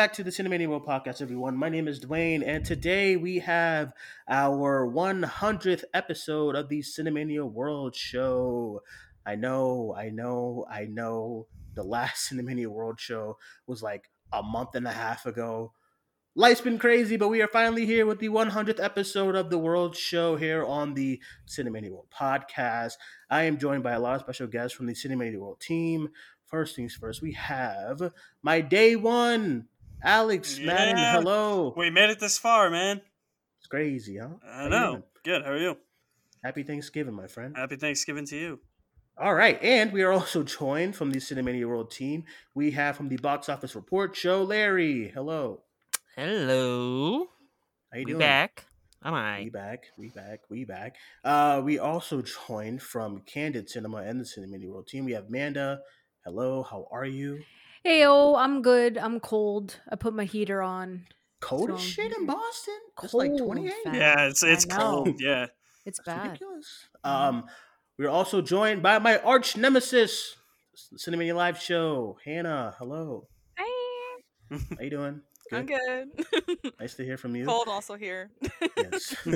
Back to the Cinemania World Podcast, everyone. My name is Duane, and today we have our 100th episode of the Cinemania World Show. I know, I know, I know the last Cinemania World Show was like a month and a half ago. Life's been crazy, but we are finally here with the 100th episode of the World Show here on the Cinemania World Podcast. I am joined by a lot of special guests from the Cinemania World team. First things first, we have my day one, Alex Madden. Yeah. Hello. We made it this far, man. It's crazy, huh? How I you know. Good. How are you? Happy Thanksgiving, my friend. Happy Thanksgiving to you. All right, and we are also joined from the Cinemania World team. We have from the Box Office Report Show, Larry. Hello. Hello. How are you We doing? back. I'm We alright. back, we back, we back. Uh, we also joined from Candid Cinema and the Cinemania World team. We have Manda. Hello, how are you? Hey, oh, I'm good. I'm cold. I put my heater on. Cold as shit in Boston. It's like Cold, 28. fam. Yeah, it's it's cold. Yeah. It's It's bad. ridiculous. Um, we're also joined by my arch nemesis, Cinemania Live Show, Hannah. Hello, Hi. how you doing? I'm good. Nice to hear from you. Cold also here. Yes.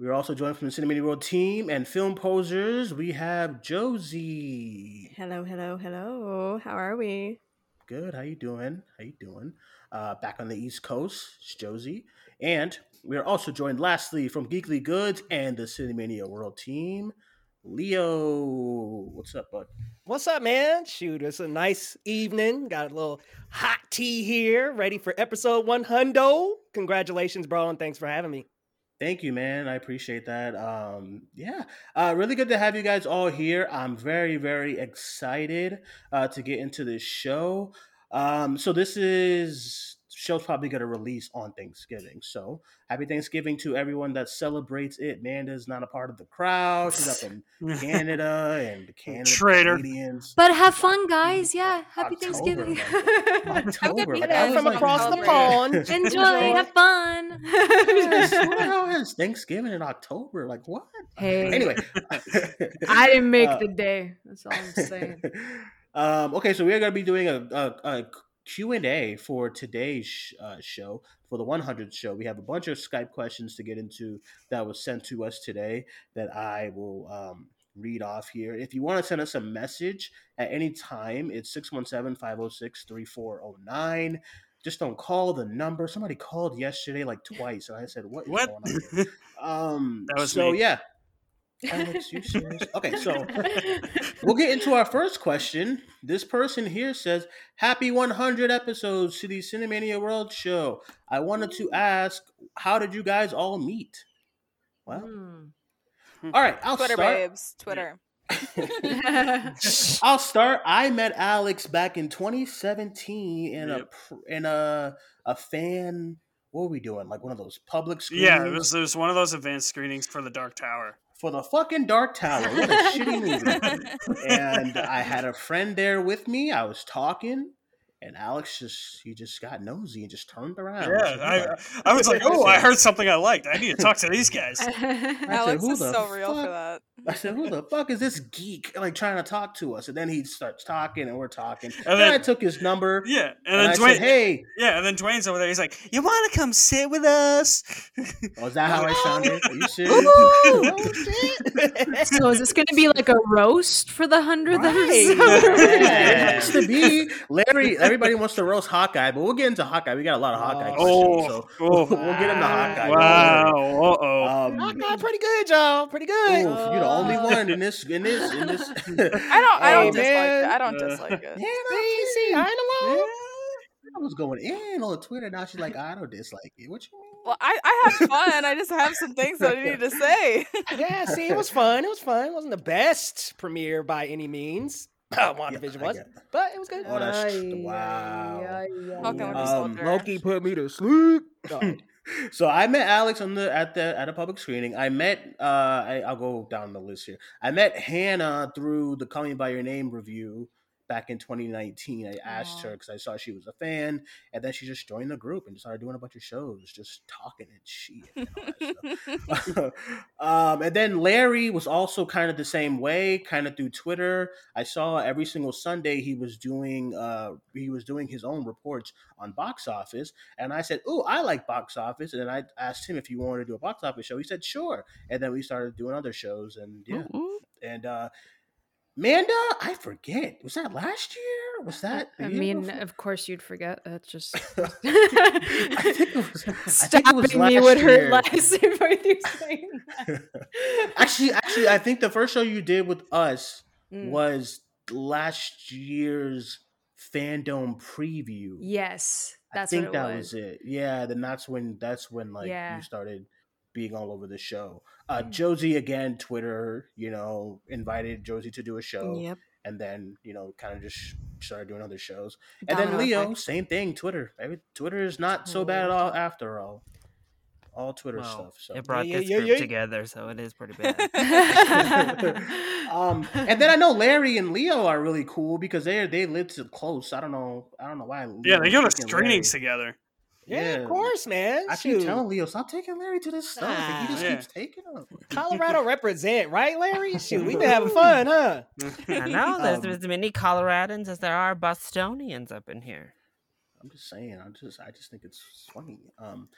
we are also joined from the Cinemania World team and film posers. We have Josie. Hello, hello, hello. How are we? Good. How you doing? How you doing? Uh, back on the East Coast, it's Josie, and we are also joined lastly from Geekly Goods and the Cinemania World team, Leo. What's up, bud? What's up, man? Shoot, it's a nice evening. Got a little hot tea here, ready for episode 100. Congratulations, bro, and thanks for having me. Thank you, man. I appreciate that. Um, yeah, uh, really good to have you guys all here. I'm very, very excited uh, to get into this show. Um, so this is show's probably going to release on Thanksgiving. So happy Thanksgiving to everyone that celebrates it. Manda's not a part of the crowd. She's up in Canada and the Canada Traitor. Canadians. But have fun, guys. Yeah. Happy October, Thanksgiving. October, like, I'm From like- across the pond. Enjoy. Have fun. Yes, Who the hell has Thanksgiving in October? Like what? hey. Anyway, I didn't make Uh, the day. That's all I'm saying. Um, okay, so we are going to be doing a, a, a Q&A for today's sh- uh, show, for the 100th show. We have a bunch of Skype questions to get into that was sent to us today that I will um, read off here. If you want to send us a message at any time, it's 617-506-3409. Just don't call the number. Somebody called yesterday like twice, and I said, "What is What? going on?" here?" Um, That was so me. yeah. Alex, you serious? Okay, so we'll get into our first question. This person here says, Happy 100 episodes to the Cinemania World Show. I wanted to ask, how did you guys all meet? Well, Hmm. all right, I'll Twitter start. babes. Twitter. I'll start. I met Alex back in 2017 in a Yep. pr- in a a fan. What were we doing? Like one of those public screenings Yeah, it was, it was one of those advanced screenings for the Dark Tower. For the fucking Dark Tower. What a shitty movie. and I had a friend there with me. I was talking, and Alex just he just got nosy and just turned around. Yeah, said, I, the-" I was like, oh, I heard something I liked. I need to talk to these guys. I said, Alex "Who is the so real for that. I said, "Who the fuck is this geek like trying to talk to us?" And then he starts talking, and we're talking. And, And then, I took his number. Yeah, and, and, then I Duane, said, "Hey, yeah, and then Duane's over there. He's like, "You want to come sit with us?" oh, is that how I sounded? Are you serious?" Ooh, oh, shit. so is this going to be like a roast for the 100th Right. episode? Yeah, it has to be Larry. Everybody wants to roast Hawkeye, but we'll get into Hawkeye. We got a lot of Hawkeye Oh, questions, so oh, we'll get into Hawkeye. wow. Uh oh. Um, Okay, pretty good, y'all. Pretty good. oof, you're the only one in this. In this. In this. I don't. I don't Hey, dislike it. man. I don't Uh, dislike it. Yeah, See, see, I ain't alone. I was going in on Twitter. Now she's like, I don't dislike it. What you mean? Well, I, I have fun. I just have some things that I need to say. Yeah, see, it was fun. It was fun. It wasn't the best premiere by any means. WandaVision I was, it. but it was good. Oh, that's tr- wow. ay, ay, How can we ay. be Um. Loki put me to sleep. So I met Alex on the at the at a public screening. I met uh I, I'll go down the list here. I met Hannah through the Call Me by Your Name review back in 2019. I asked her because I saw she was a fan, and then she just joined the group and started doing a bunch of shows, just talking and shit. And, all that stuff. um, and then Larry was also kind of the same way, kind of through Twitter. I saw every single Sunday he was doing uh he was doing his own reports on box office, and I said, "Oh, I like box office," and then I asked him if he wanted to do a box office show. He said, "Sure," and then we started doing other shows, and yeah, and uh Manda, I forget. Was that last year? Was that? I mean, before? of course you'd forget. That's just I think it was. I think it was stopping me last would hurt year. less if I do saying that. actually, actually, I think the first show you did with us Mm. was last year's fandom preview. Yes, that's I think what it that was. was it. Yeah, then that's when that's when like Yeah. you started being all over the show. Uh Mm. Josie again, Twitter, you know, invited Josie to do a show. Yep. And then, you know, kind of just started doing other shows. And then Leo, effect. same thing, Twitter. Every, Twitter is not so bad at all after all. All Twitter Well, stuff. So it brought Yeah, this yeah, group yeah. together, so it is pretty bad. um, and then I know Larry and Leo are really cool because they they live so close. I don't know. I don't know why. Yeah, they go to screenings together. Yeah, of course, man. I keep telling Leo, stop taking Larry to this stuff. and he just Yeah. keeps taking him. Colorado represent, right, Larry? Shoot, we've been having fun, huh? I know there's Um, as many Coloradans as there are Bostonians up in here. I'm just saying. I'm just. I just think it's funny. Um.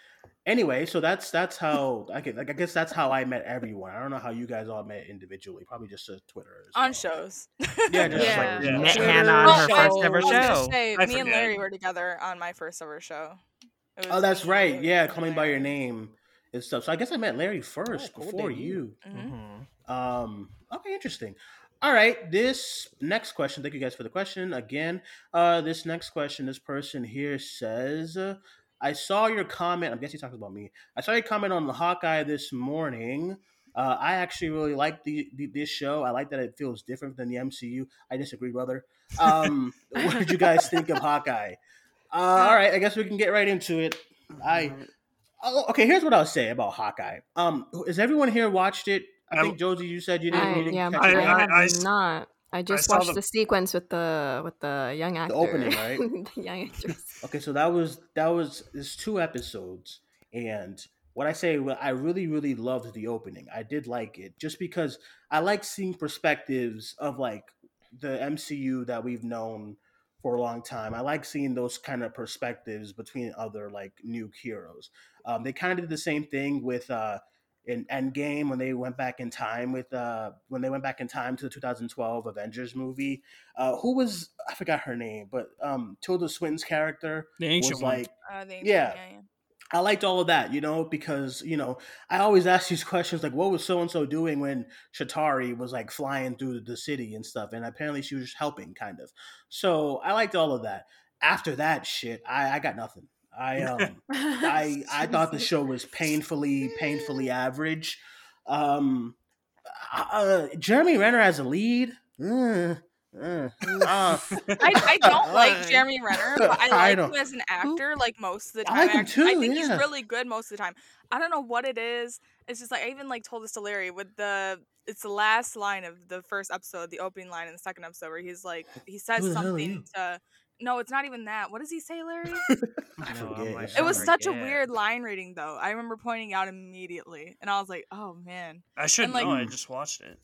Anyway, so that's that's how I get. Like, I guess that's how I met everyone. I don't know how you guys all met individually. Probably just uh, Twitter. as on well. shows. Yeah, just Yeah. like You Yeah. met Hannah on her I- first ever I was show. say, I me and. Larry were together on my first ever show. It Oh, that's me, right. Larry, Yeah, and calling by your name and stuff. So I guess I met Larry first cool before debut. you. Mhm. Mhm. Um, okay, interesting. All right, this next question. Thank you guys for the question again. Uh, this next question, this person here says, uh, "I saw your comment. I guess he talks about me. I saw your comment on the Hawkeye this morning. Uh, I actually really like the, the this show. I like that it feels different than the MCU. I disagree, brother. Um, what did you guys think of Hawkeye? Uh, all right, I guess we can get right into it. I oh, okay. Here's what I'll say about Hawkeye. Um, has everyone here watched it? I I- think Josie, you said you didn't. I, you didn't yeah, catch I, it. I- have I s- not. I just saw watched the- the... sequence with the with the young actor. opening, right? the young actress. Okay, so that was that was it's two episodes, and what I say, well, I really really loved the opening. I did like it just because I like seeing perspectives of like the MCU that we've known for a long time. I like seeing those kind of perspectives between other like new heroes. Um, they kind of did the same thing with uh, in Endgame when they went back in time with uh, when they went back in time to the 2012 Avengers movie. Uh, who was I forgot her name, but um, Tilda Swinton's character The ancient was one. like Uh, the Yeah. yeah, yeah. I liked all of that, you know, because you know I always ask these questions like, what was so and so doing when Chitauri was like flying through the city and stuff, and apparently she was just helping, kind of. So I liked all of that. After that shit, I, I got nothing. I um I I thought the show was painfully painfully average. Um, uh, Jeremy Renner as a lead. uh, uh, uh, I, I don't like Jeremy Renner, but I I like don't- him as an actor. Like most of the I time, like him actually. I too, think he's really good most of the time. I don't know what it is. It's just like I even like told this to Larry with the. It's the last line of the first episode, the opening line in the second episode, where he's like, he says Who the hell are something to. No, it's not even that. What does he say, Larry? I forget. like, It was I such a weird line reading, though. I remember pointing out immediately, and I was like, "Oh man, I should And, like- know. I just watched it.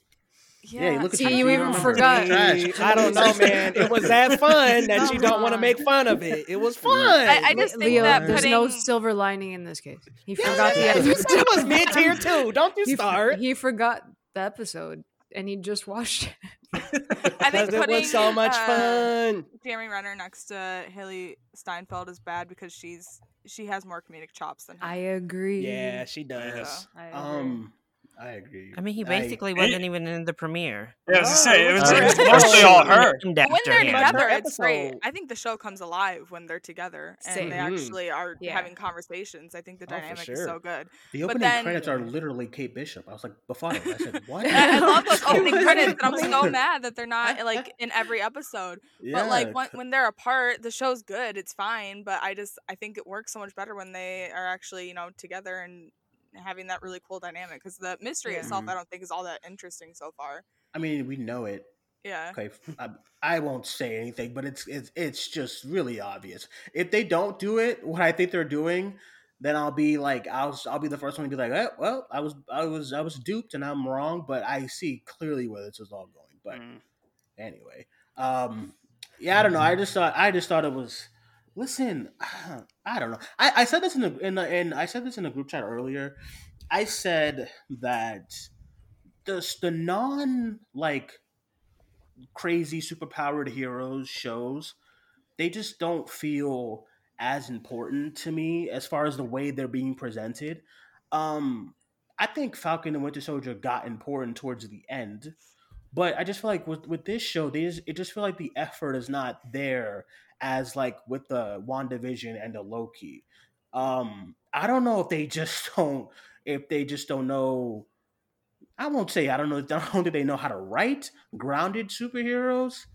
Yeah, you look at See, you, you you even remember forgot. I don't know, man. It was that fun that you don't want to make fun of it. It was fun. I, I just think Leo, that there's putting no silver lining in this case. He Yeah, forgot the yeah, episode. It was mid tier too. Don't you He, f- start. he forgot the episode and he just watched it. I Because think it was so much uh, fun. Jeremy Renner next to Hailee Steinfeld is bad because she's she has more comedic chops than him. I agree. Yeah, she does. So, I agree. Um, I agree. I mean, he I- basically wasn't even in the premiere. Yeah, I was gonna say, it oh, was, Oh, it was mostly all her. When they're together, it's great. I think the show comes alive when they're together and Same. they actually are Yeah. having conversations. I think the Oh, for dynamic is so good. The But opening then- credits are literally Kate Bishop. I was like, befuddled. I said, what? I, I love those opening credits, and I'm so mad that they're not like in every episode. yeah, but like when, when they're apart, the show's good. It's fine, but I just I think it works so much better when they are actually you know together and having that really cool dynamic. Because the mystery itself, Mhm. I don't think is all that interesting so far. I mean, we know it. Yeah. Okay, f- I, I won't say anything, but it's it's it's just really obvious. If they don't do it, what I think they're doing, then I'll be like, I'll I'll be the first one to be like, eh, well, I was I was I was duped and I'm wrong, but I see clearly where this is all going. But Mm. anyway, um, yeah, I don't know. I just thought I just thought it was. Listen, I don't know. I, I said this in the in the in I said this in a group chat earlier. I said that the the non like crazy superpowered heroes shows they just don't feel as important to me as far as the way they're being presented. Um, I think Falcon and Winter Soldier got important towards the end, but I just feel like with with this show, they just, it just feel like the effort is not there as like with the WandaVision and the Loki. Um, I don't know if they just don't if they just don't know. I won't say I don't know. I don't think they know how to write grounded superheroes,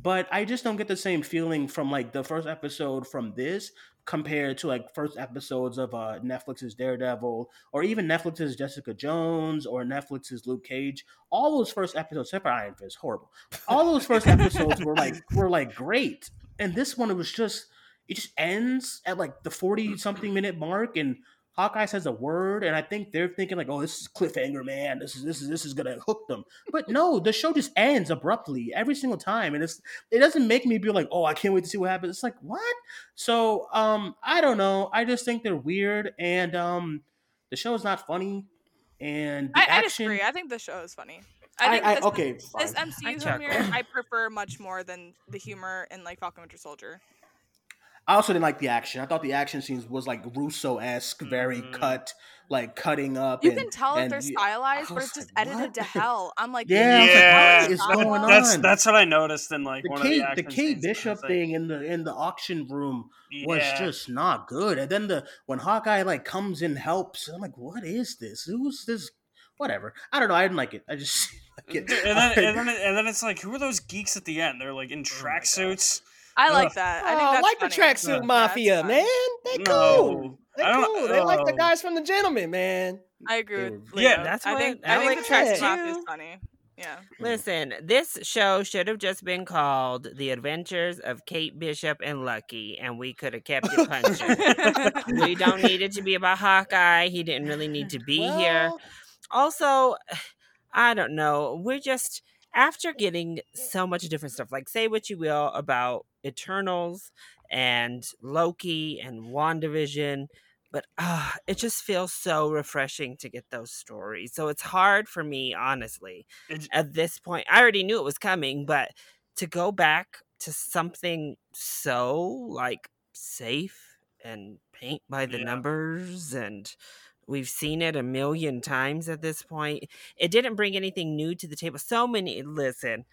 but I just don't get the same feeling from like the first episode from this compared to like first episodes of uh Netflix's Daredevil or even Netflix's Jessica Jones or Netflix's Luke Cage. All those first episodes, except for Iron Fist, horrible. All those first episodes were like were like great, and this one it was just it just ends at like the forty something minute mark and. Hawkeye says a word, and I think they're thinking like, "Oh, this is cliffhanger, man. This is this is this is gonna hook them." But no, the show just ends abruptly every single time, and it's it doesn't make me be like, "Oh, I can't wait to see what happens." It's like what? So, um, I don't know. I just think they're weird, and um, the show is not funny, and the I, I action. disagree. I think the show is funny. I- I think I- this, okay, this. MCU I humor. I prefer much more than the humor in like Falcon Winter Soldier. I also didn't like the action. I thought the action scenes was like Russo esque, very Mm. cut, like cutting up. You and, can tell that and they're stylized, I but it's just like, edited what? to hell. I'm like, Yeah, I was like, what is going on? That's that's what I noticed in like the one Kate, of the the Kate scenes. Bishop like, thing in the in the auction room was yeah. just not good. And then the when Hawkeye like comes and helps, I'm like, what is this? Who's this? Whatever. I don't know. I didn't like it. I just like And then, and, then, and then it's like, who are those geeks at the end? They're like in oh tracksuits. I like Ugh. that. I Oh, think I that's like the tracksuit Yeah, mafia, fun. man. They No, cool. They I don't- cool. They like the oh. guys from the gentleman, man. I agree They with Leo. Yeah, that's what I think I I think like the tracksuit mafia is funny. Yeah. Listen, this show should have just been called The Adventures of Kate Bishop and Lucky, and we could have kept it punching. we don't need it to be about Hawkeye. He didn't really need to be here. Also, I don't know. We're just after getting so much different stuff. Like, say what you will about Eternals and Loki and WandaVision, but uh, it just feels so refreshing to get those stories. So it's hard for me, honestly, It- at this point. I already knew it was coming, but to go back to something so like safe and paint by the Yeah. numbers and we've seen it a million times at this point it didn't bring anything new to the table so many listen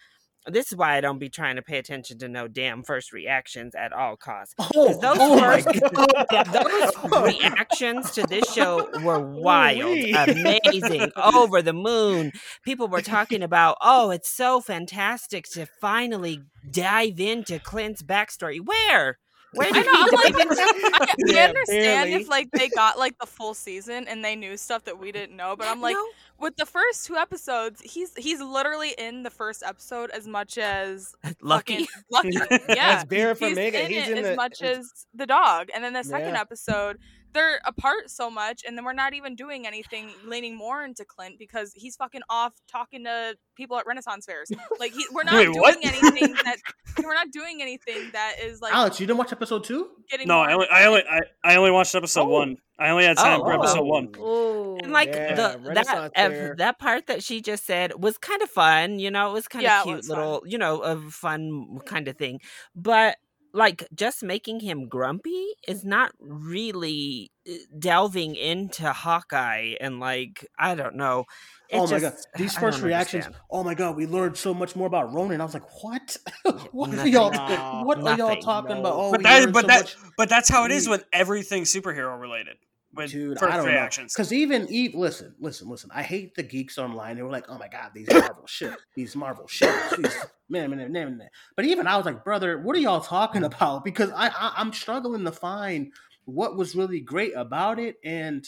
this is why I don't be trying to pay attention to no damn first reactions at all costs. Oh, those oh first- Those reactions to this show were wild, amazing, over the moon. People were talking about, oh, it's so fantastic to finally dive into Clint's backstory. Where? Where I did know. I'm like, into? I, I Yeah, understand barely. if like they got like the full season and they knew stuff that we didn't know, but I'm like, No. with the first two episodes, he's he's literally in the first episode as much as Lucky. Lucky. Yeah, That's Vera he's Farmiga. in He's it in as the- much as the dog, and then the second Yeah. episode. They're apart so much, and then we're not even doing anything leaning more into Clint because he's fucking off talking to people at Renaissance fairs. Like he, we're not Wait, doing what? anything that we're not doing anything that is like Alex, you didn't watch episode two? getting. No, I only, I only, I, I only watched episode Oh. one. I only had time Oh, for episode oh. one. Oh, And like Yeah, the that Renaissance uh, that part that she just said was kind of fun, you know, it was kind of Yeah, cute was fun. little, you know, a fun kind of thing. But like just making him grumpy is not really uh, delving into Hawkeye and like I don't know. It oh my just, god, these first reactions. understand. Oh my god, we learned so much more about Ronin. I was like, what? what are y'all? No, what are y'all talking no. about? Oh, but we that, but so that, much. but that's how it is We- with everything superhero related. With Dude, first I don't reactions. Because even, even listen, listen, listen. I hate the geeks online. They were like, "Oh my god, these Marvel shit, these Marvel shit." These, man, man, man, man, man. But even I was like, "Brother, what are y'all talking about?" Because I, I I'm struggling to find what was really great about it, and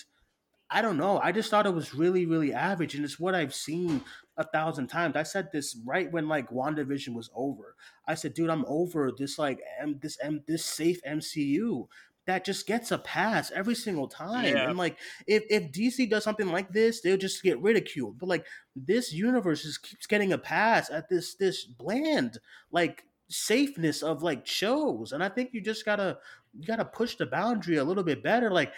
I don't know. I just thought it was really, really average, and it's what I've seen a thousand times. I said this right when like WandaVision was over. I said, "Dude, I'm over this like M, this M, this safe MCU." That just gets a pass every single time, Yeah. and like if if DC does something like this, they'll just get ridiculed. But like this universe just keeps getting a pass at this this bland like safeness of like shows, and I think you just gotta you gotta push the boundary a little bit better. Like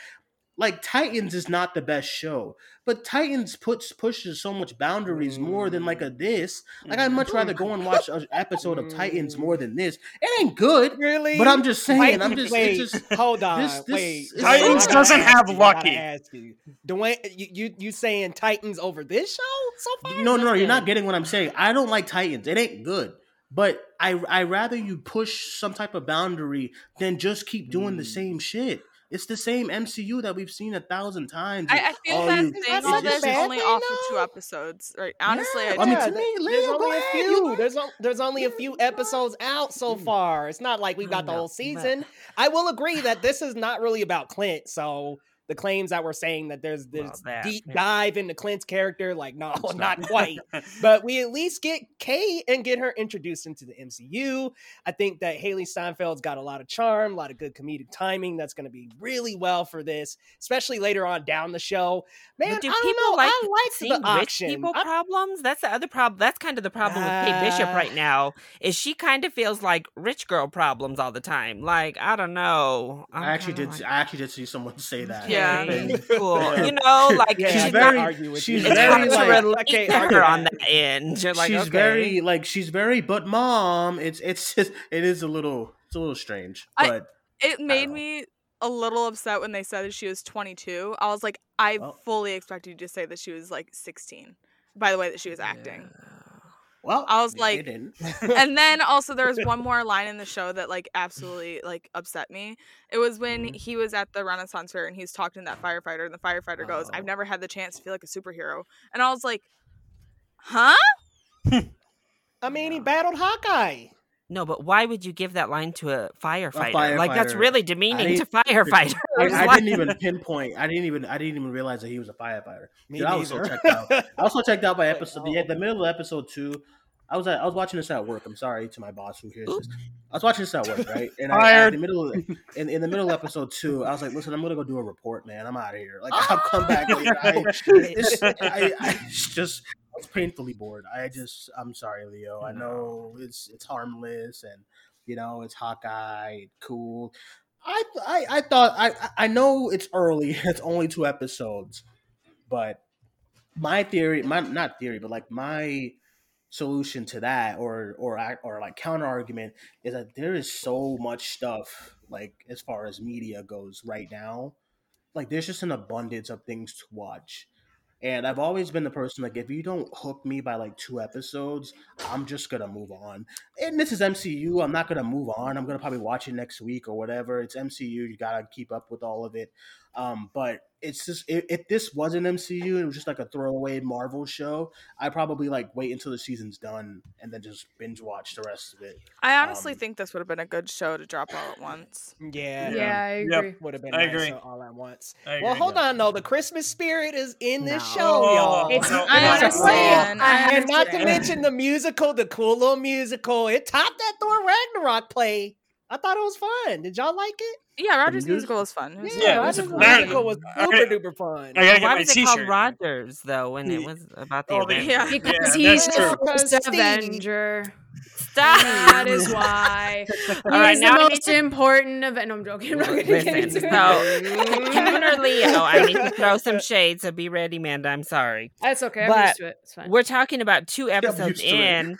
like Titans is not the best show, but Titans puts pushes so much boundaries more than like a mm. this. Like I'd much rather go and mm-hmm. watch an episode of Titans mm. more than this. It ain't good, Really? but I'm just saying. Wait, I'm just wait, it's just hold on. this- this wait, Titans doesn't have you, Lucky. Ask you, Duane, you, you you saying Titans over this show so far? No, no, no, you're not getting what I'm saying. I don't like Titans. It ain't good. But I I rather you push some type of boundary than just keep doing the Mm. same shit. It's the same MCU that we've seen a thousand times. I, I feel Oh, bad you- saying That's all this bad only thing, off of two episodes. Right? Honestly, Yeah, I, I mean, do. to me, there's only go a few. There's on, there's only a few episodes out so mm. far. It's not like we've got the whole season. I will agree that this is not really about Clint. So the claims that we're saying that there's this that, deep yeah. dive into Clint's character, like no, not not. quite. but we at least get Kate and get her introduced into the MCU. I think that Hailee Steinfeld's got a lot of charm, a lot of good comedic timing. That's going to be really well for this, especially later on down the show. Man, But do I don't people know. like, I like seeing the rich option. people I- problems? That's the other problem. That's kind of the problem with Kate Bishop Ah. right now. Is she kind of feels like rich girl problems all the time? Like I don't know. I'm I actually did. like, I actually did see someone say that. Yeah. Okay, And- cool. Yeah. You know, like Yeah, She's I she's can't very- not. argue with she's you. It's very, hard to like- relate I argue her on that. that end. You're like, she's okay. very like she's very, but mom, it's it's just it is a little it's a little strange, I- but it made know. me a little upset when they said that she was 22. I was like, I Well- fully expected you to say that she was like 16. By the way, that she was acting. Well, I was like- didn't. and then also there was one more line in the show that like absolutely like upset me. It was when Mhm. he was at the Renaissance Fair and he's talking to that firefighter, and the firefighter goes, Oh. "I've never had the chance to feel like a superhero," and I was like, "Huh?" I mean, he battled Hawkeye. No, but why would you give that line to a firefighter? Like that's really demeaning to didn't- firefighters. I, I Like- didn't even pinpoint. I didn't even. I didn't even realize that he was a firefighter. Me Dude, I was so checked out. I was so checked out by episode oh. the, the middle of episode two. I was at, I was watching this at work. I'm sorry to my boss who hears this. I was watching this at work, right? And I, Fired. in the middle of, in, in the middle of episode two, I was like, "Listen, I'm gonna go do a report, man. I'm out of here. Like, I'll come back later." I, it's, I, I it's just I was painfully bored. I just I'm sorry, Leo. I know it's it's harmless and you know it's Hawkeye, cool. I I, I thought I I know it's early. It's only two episodes, but my theory, my not theory, but like my solution to that or or or like counter argument is that there is so much stuff like as far as media goes right now like there's just an abundance of things to watch and i've always been the person like if you don't hook me by like two episodes i'm just gonna move on. And this is mcu i'm not gonna move on. I'm gonna probably watch it next week or whatever. It's mcu you gotta keep up with all of it. Um but it's just if, if this wasn't mcu and it was just like a throwaway marvel show i probably like wait until the season's done and then just binge watch the rest of it I honestly Um, think this would have been a good show to drop all at once. Yeah. Yeah, I Yep. agree. Would have been I nice agree. all at once. I Well, agree. hold on though. The Christmas spirit is in this No. show, y'all. It's- No, I no, understand. I and not to mention the musical, the cool little musical. It topped that Thor Ragnarok play. I thought it was fun. Did y'all like it? Yeah, Rogers musical was fun. Was Yeah, Rogers it's a- musical was I- super duper fun. I gotta get Why my was it called t-shirt. Rogers though? When it was about the Oh, event? Yeah. Because Yeah, he's the true. first Avenger. Stop. That is why. He's All right, the now I most to- important event. No, I'm joking. I'm not gonna get Listen, into so it. Kevin or Leo, I need to throw some shade, so be ready, Amanda. I'm sorry. That's okay. I'm But used to it. It's fine. We're talking about two episodes used in.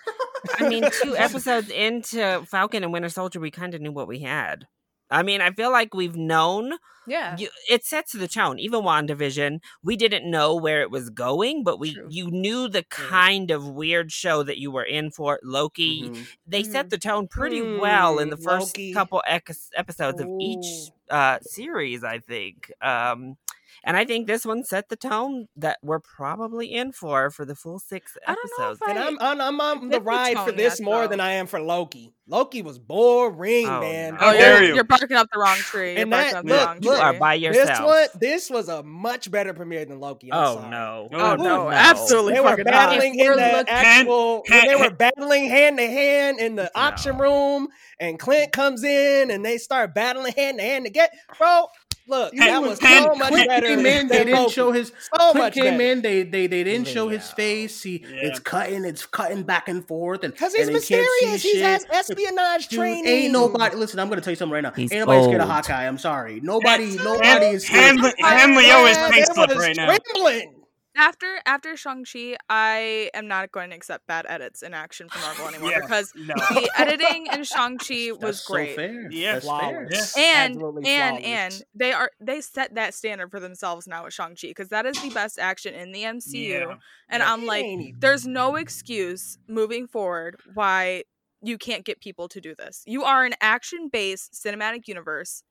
I mean, two episodes into Falcon and Winter Soldier, we kind of knew what we had. I mean, I feel like we've known. Yeah. You, it sets the tone. Even WandaVision, we didn't know where it was going, but we you knew the kind of weird show that you were in for. Loki, they set the tone pretty well in the Mm, first Loki. couple ec- episodes of each uh, series, I think. Um, and I think this one set the tone that we're probably in for for the full six episodes. And I'm I'm, I'm on the Set the ride for this yet, more though. than I am for Loki. Loki was boring, Oh, man. no. Oh, And you're, that- you're barking up the wrong tree. You're and barking that up the look, wrong look, tree. are by this yourself. one, this was a much better premiere than Loki. I'm Oh sorry. no! Oh, oh no, absolutely They were battling in We're the looking- actual. when hand- they were battling hand to hand in the auction room, and Clint comes in, and they start battling hand to hand to get. Bro, look, You that was Clint- so much Clint better. came in, they than didn't Loki. show his so Clint much came better. in, they they they didn't show his face. He Yeah. it's cutting, it's cutting back and forth, and Because he's and he can't see mysterious. He has espionage Dude, training. ain't nobody. Listen, I'm gonna tell you something right now. He's ain't nobody scared of. Hawkeye. I'm sorry. Nobody, nobody Hand, is scared. hand, hand Leo is Man, pink slip right now. trembling. After after Shang Chi, I am not going to accept bad edits in action from Marvel anymore Yeah, because no. the editing in Shang Chi was That's great. so fair. Yeah. That's fair. Flawless. and Absolutely and flawless. and they are they set that standard for themselves now with Shang Chi because that is the best action in the MCU. Yeah. And Yeah. I'm like, there's no excuse moving forward why you can't get people to do this. You are an action based cinematic universe.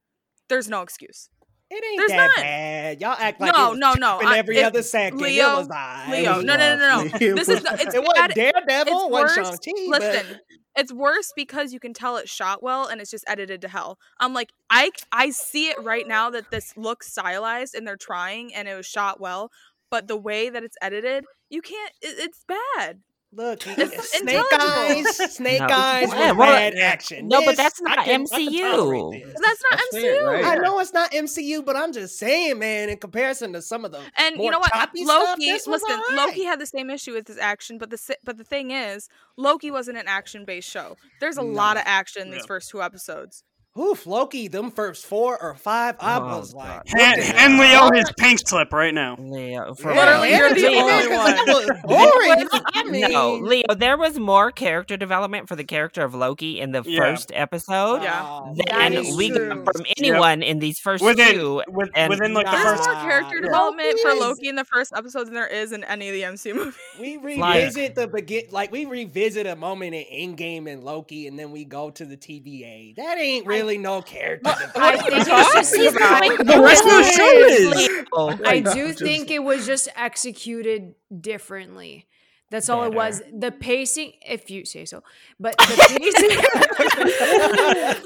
There's no excuse. It ain't There's that none. bad. Y'all act like No, it was no, no. in every if- other second. Leo- it was aight. Leo, no, no, no, no, This is not, it's it wasn't bad- Daredevil, it's it worse. wasn't Shang-Chi, but- Listen, it's worse because you can tell it's shot well and it's just edited to hell. I'm like, I I see it right now that this looks stylized and they're trying and it was shot well, but the way that it's edited, you can't. It, it's bad. Look, Snake intelligible. Eyes, Snake No. Eyes Yeah, well, bad action. no, but that's not can- MCU. tolerate. That's not That's fair, MCU. right? I know it's not MCU, but I'm just saying, man, in comparison to some of the And more you know what? choppy stuff, Loki, this was listen, alright. Loki had the same issue with his action, but the but the thing is, Loki wasn't an action based show. There's a lot of action in these Yeah. first two episodes. Oof, Loki, them first four or five, I Oh, was like, God. Hand, what the Leo hell? his pink slip right now. Leo, for Yeah, Literally, you're the only one. boring. I mean, no, Leo, there was more character development for the character of Loki in the Yeah. first episode Yeah. Oh, than we true. got from anyone in these first Within, two. with, and- within like the first. more character Nah, development for Loki in the first episode than there is in any of the MCU movies. We Like- revisit the begin, like we revisit a moment in Endgame and Loki, and then we go to the TVA. That ain't really no character. I think it's just He's going- The rest of the show is. Leo. I Like, do just- think it was just executed differently. That's all it was. The pacing, if you say so, but the pacing.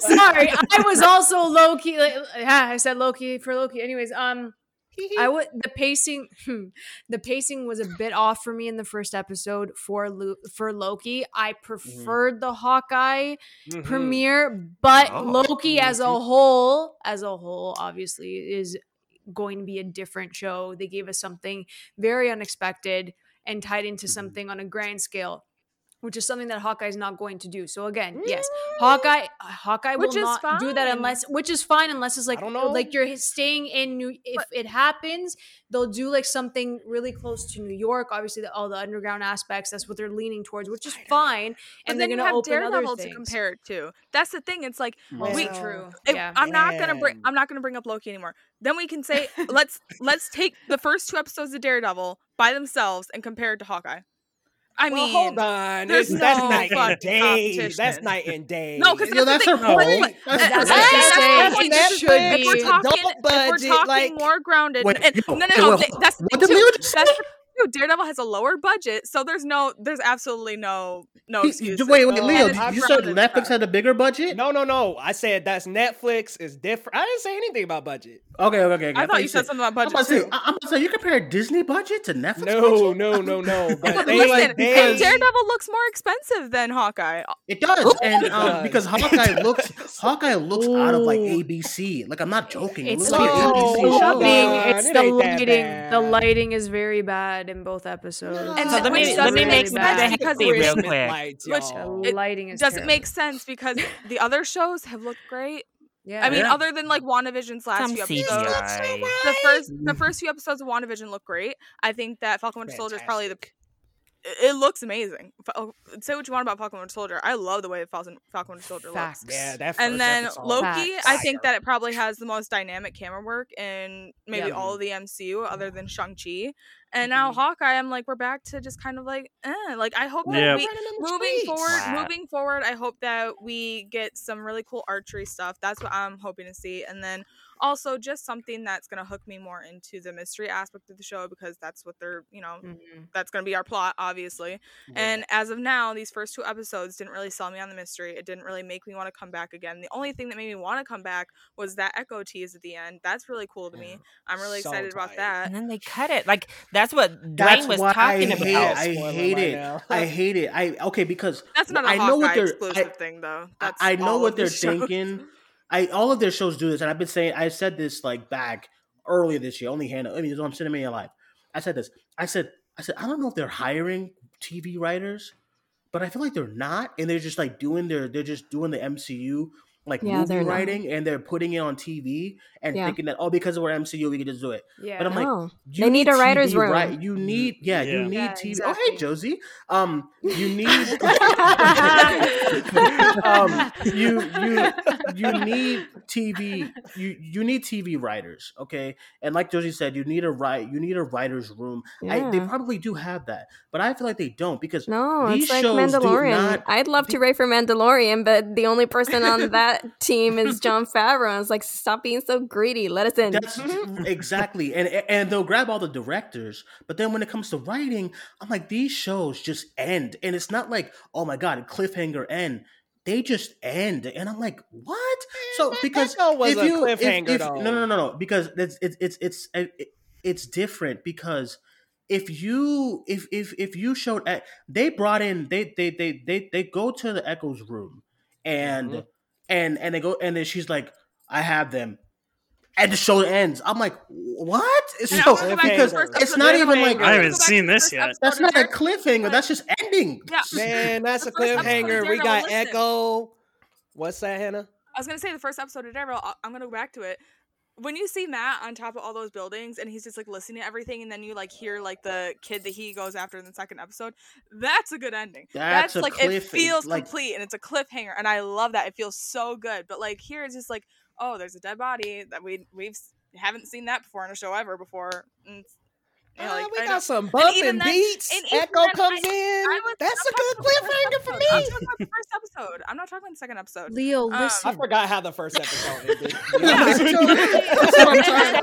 Sorry, I was also low key. Like, yeah, I said Loki for Loki. Anyways, um, I would the pacing. hmm, the pacing was a bit off for me in the first episode for Lu- for Loki. I preferred the Hawkeye Mhm. premiere, but Oh, Loki as a whole, as a whole, obviously is going to be a different show. They gave us something very unexpected and tied into Mm-hmm. something on a grand scale, which is something that Hawkeye is not going to do. So again, yes, Hawkeye, uh, Hawkeye Which will is not do that fine. unless, which is fine unless it's like don't like you're staying in New. If it happens, they'll do like something really close to New York. Obviously, the, all the underground aspects. That's what they're leaning towards, which is fine. And then they're you going to have open Daredevil other to compare it to. That's the thing. It's like Also we. Well, true. if- yeah. I'm not gonna bring. I'm not gonna bring up Loki anymore. Then we can say let's let's take the first two episodes of Daredevil by themselves and compare it to Hawkeye. I well, mean, hold on. there's It's- that's night and day. That's night and day. No, because Yo, that's, that's the her thing. point. But- That's her That's what point. I'm that's saying. my point. It This- should if we're be. talking, Adult if we're talking like- more grounded, Wait, and, yo, no, no, no, well, th- that's the what too. Leo That's the too. Daredevil has a lower budget, so there's no, there's absolutely no, no He- excuse. wait, wait, No, Leo, And you said Netflix had a bigger budget? No, no, no. I said that's Netflix is different. I didn't say anything about budget. Okay, okay, okay. I thought you said something about I'm budget about to say, too. I- I'm about to say, you compare Disney budget to Netflix No, budget? no, no, no. But But they, listen, they, hey, Daredevil looks more expensive than Hawkeye. It does, and It um, does. because Hawkeye looks. Hawkeye looks out of like ABC. Like I'm not joking. It It's looks the, like ABC the lighting. on, It's it the lighting. The lighting is very bad in both episodes. And So so let me let me make make the sense because real quick. Which- y'all. The It lighting is doesn't make sense because the other shows have looked great. Yeah. I mean, Yeah. other than like WandaVision's last Some few episodes, CGI. the first the first few episodes of WandaVision look great. I think that Falcon Winter Soldier is probably the it looks amazing. Oh, Say what you want about Falcon Winter Soldier. I love the way Falcon Falcon Winter Soldier Facts. looks. Yeah, that And then. Loki, Facts. I think that it probably has the most dynamic camera work in maybe Yeah. all of the MCU other than Shang Chi. And now Hawkeye, I'm like, we're back to just kind of like, eh. like I hope that Yeah. we Running in moving streets. forward, Wow. moving forward, I hope that we get some really cool archery stuff. That's what I'm hoping to see. And then also just something that's gonna hook me more into the mystery aspect of the show because that's what they're, you know, Mhm. that's gonna be our plot, obviously. And as of now, these first two episodes didn't really sell me on the mystery. It didn't really make me want to come back again. The only thing that made me want to come back was that Echo tease at the end. That's really cool to me. I'm really So excited about that. And then they cut it. Like that's what That's Duane was why talking I hate about. it. I hate it. now. I hate it. I okay because That's not a I know what Hawkeye they're. exclusive I, thing, though. I- That's I know what they're shows. thinking. I all of their shows do this, and I've been saying I said this like back earlier this year. Only Hannah. I mean, I'm sitting in life. I said this. I said. I said. I don't know if they're hiring TV writers, but I feel like they're not, and they're just like doing their. They're just doing the MCU like Yeah, movie they're not. writing, and they're putting it on TV and Yeah. thinking that oh because we're MCU we can just do it. Yeah. But I'm like, No. you They need a writer's TV, room. Right? You need, yeah, you need Yeah, TV. exactly. Oh, hey, Josie. Um, you need, um, you you you need TV. You you need TV writers, okay? And like Josie said, you need a write. You need a writer's room. I, they probably do have that, but I feel like they don't because No, these it's like shows do Mandalorian. not- I'd love to write for Mandalorian, but the only person on that team is Jon Favreau. I was like, stop being so greedy. Let us in. That's exactly, and and they'll grab all the directors, but then when it comes to writing, I'm like, these shows just end, and it's not like, oh my god, a cliffhanger end. They just end, and I'm like, what? So because that was if a you, if- cliffhanger, if- though. no, no, no, no, because it's it's it's it's it's different because if you if if if you showed eh, they brought in they they they they they go to the Echo's room and Mhm. and and they go and then she's like, I have them. And the show ends. I'm like, what? And So I wanna go back to the because it's not even like I wanna I go haven't seen this yet. that's not a cliffhanger. That's just ending. Yeah. Man, that's a The first episode of cliffhanger. We got listen. Echo. What's that, Hannah? I was gonna say the first episode of Daredevil. I- I'm gonna go back to it. When you see Matt on top of all those buildings and he's just like listening to everything, and then you like hear like the kid that he goes after in the second episode, that's a good ending. That's a like it feels like- complete and it's a cliffhanger, and I love that. It feels so good. But like here, it's just like, oh, there's a dead body that we we've haven't seen that before in a show ever before. And, it's- you know, Ah, we I got know- some bumping even then- beats. and Echo then, comes I- in. I was- That's I'm a good talking about the first cliffhanger for me. I'm talking about the first episode. I'm not talking about the second episode. Leo, Um, listen. I forgot how the first episode ended. to be Yeah. honest with you. That's what I'm trying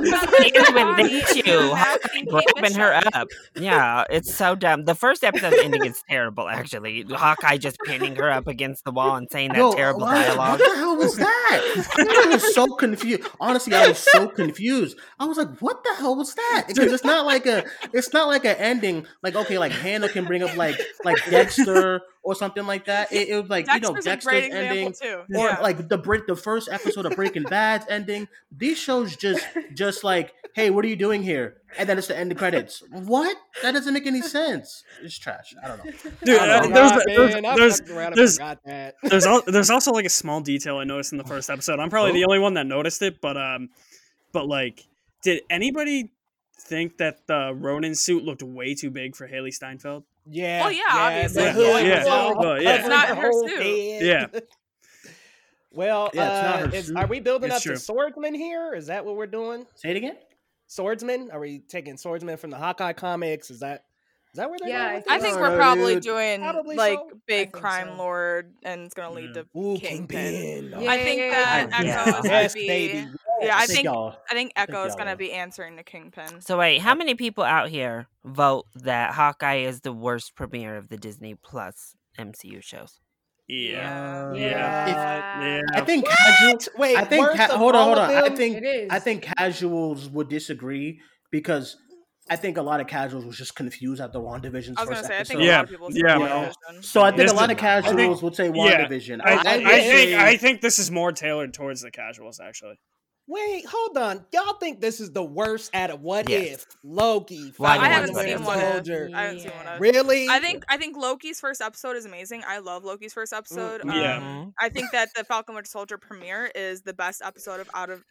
Ends when they chew. Matt Hawkeye being grabbing her up. Yeah, it's so dumb. The first episode ending is terrible, actually. Hawkeye just pinning her up against the wall and saying that Yo, terrible what, dialogue. What the hell was that? I was so confused. Honestly, I was so confused. I was like, "What the hell was that?" Because it's not like a, it's not like an ending. Like okay, like Hannah can bring up like like Dexter or something like that. It, it was like you know Dexter's a Dexter's great example ending, too. or Yeah. like the Brit the first episode of Breaking Bad's ending. These shows just just like, hey, what are you doing here? And then it's the end of credits. What? That doesn't make any sense. It's trash. I don't know. Dude, uh, don't know. there's, God, there's, man, there's, fucked around and there's, there's, al- there's also like a small detail I noticed in the first episode. I'm probably the only one that noticed it, but um, but like, did anybody think that the Ronin suit looked way too big for Hailee Steinfeld? Yeah. Well, yeah, obviously. The Yeah, yeah, was well, yeah. covering It's not her her suit. head. Yeah. Well, Yeah, it's not uh, her is, are we building It's up true. to swordsman here? Is that what we're doing? Say it again. Swordsman? Are we taking swordsman from the Hawkeye comics? Is that is that where they're Yeah, going? with I I think we're probably dude. doing Probably like so. Big crime so. lord, and it's gonna lead to Ooh, Kingpin. Kingpin. Yeah, I think yeah, that yeah. Echo Yeah. is gonna be. baby. Yeah, I I think think y'all- I think Echo is gonna be answering to Kingpin. So wait, how many people out here vote that Hawkeye is the worst premiere of the Disney Plus MCU shows? Yeah. Yeah. Yeah. Yeah. I think casual. Wait, I think ca- hold on, hold on. I think I think casuals would disagree because I think a lot of casuals was just confused at the WandaVision's I was first gonna say I episode. think a Yeah, lot of people. yeah. You? WandaVision. So I think This a lot is- of casuals would say yeah, WandaVision. I, I, I think say- I think this is more tailored towards the casuals, actually. Wait, hold on. Y'all think this is the worst out of what Yes. if Loki? Why Falcon I do haven't and What the seen If? Winter one. Of, Soldier. I haven't seen one. Of. Really? I think I think Loki's first episode is amazing. I love Loki's first episode. Yeah. Um, I think that the Falcon Winter Soldier premiere is the best episode of out of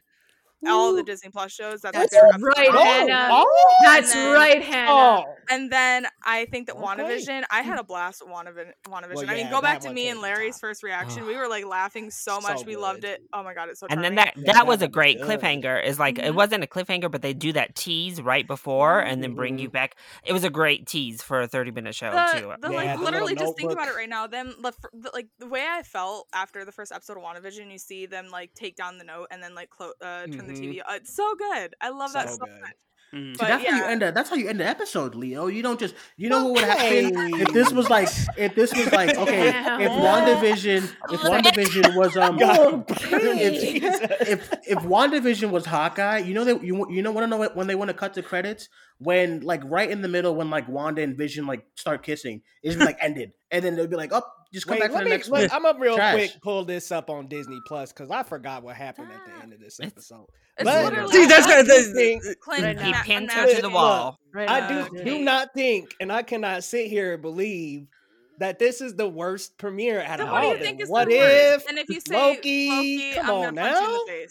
all the Disney Plus shows. That's, That's right, episode. Hannah. Oh, That's And then- right, Hannah. Oh, And then I think that Okay. WandaVision, I had a blast with WandaVision. WandaVision. Well, I mean, yeah, go back to me and Larry's top. first reaction. We were like laughing so much. So we loved it. Oh my god, it's so funny. And then charming. that Yeah, that that was a great good. cliffhanger. Is like it Mhm. wasn't a cliffhanger, but they do that tease right before and then bring you back. It was a great tease for a thirty minute show the, too. the Yeah, like the literally just think about it right now them the, the, like the way i felt after the first episode of wandavision you see them like take down the note and then like clo- uh, turn the Mhm. tv uh, it's so good i love that So so good. much. See, But that's how you end. A, that's how you end the episode, Leo. You don't just. You know what would happen if this was like. If this was like. Okay. If WandaVision. If WandaVision was um. if, if if WandaVision was Hawkeye, you know that you you know want to know when they want to cut the credits when like right in the middle when like Wanda and Vision like start kissing, it's like ended, and then they'll be like, oh, just come Wait, back to let the me, next let- one. I'm gonna real Trash. quick pull this up on Disney Plus because I forgot what happened at the end of this episode. it's But- literally See, that's I what do the- think- Clint Right He now. Ma- pins her to the me. wall. Right I do okay. do not think, and I cannot sit here and believe that this is the worst premiere out Then of what do all you think is What the worst? if and if you say Loki? Loki, Come I'm on gonna punch you in now.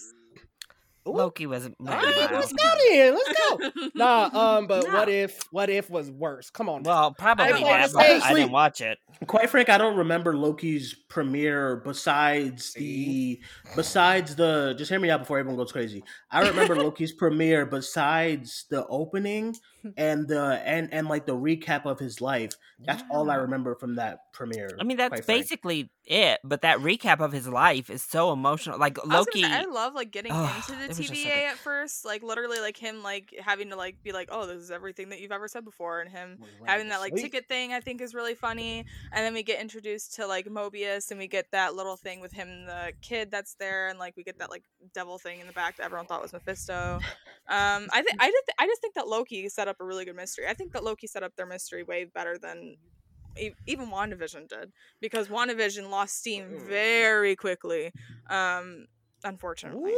The face Loki was. All right, let's go then. Let's go. nah, um, but what if what if was worse? Come on. now. Well, probably don't that, but I didn't watch it. Quite frank, I don't remember Loki's premiere besides the besides the just hear me out before everyone goes crazy. I remember Loki's premiere besides the opening and the and and like the recap of his life. That's all I remember from that premiere. I mean, that's basically. frank. Basically it. But that recap of his life is so emotional. Like I Loki. say, I love like getting Ugh, into the it was just so TVA at first, like literally like him like having to like be like, oh, this is everything that you've ever said before, and him having that like Sweet. ticket thing I think is really funny. And then we get introduced to like Mobius, and we get that little thing with him, and the kid that's there, and like we get that like devil thing in the back that everyone thought was Mephisto. Um, I think I did. I just think that Loki set up a really good mystery. I think that Loki set up their mystery way better than. E- Even WandaVision did because WandaVision lost steam very quickly, um, unfortunately.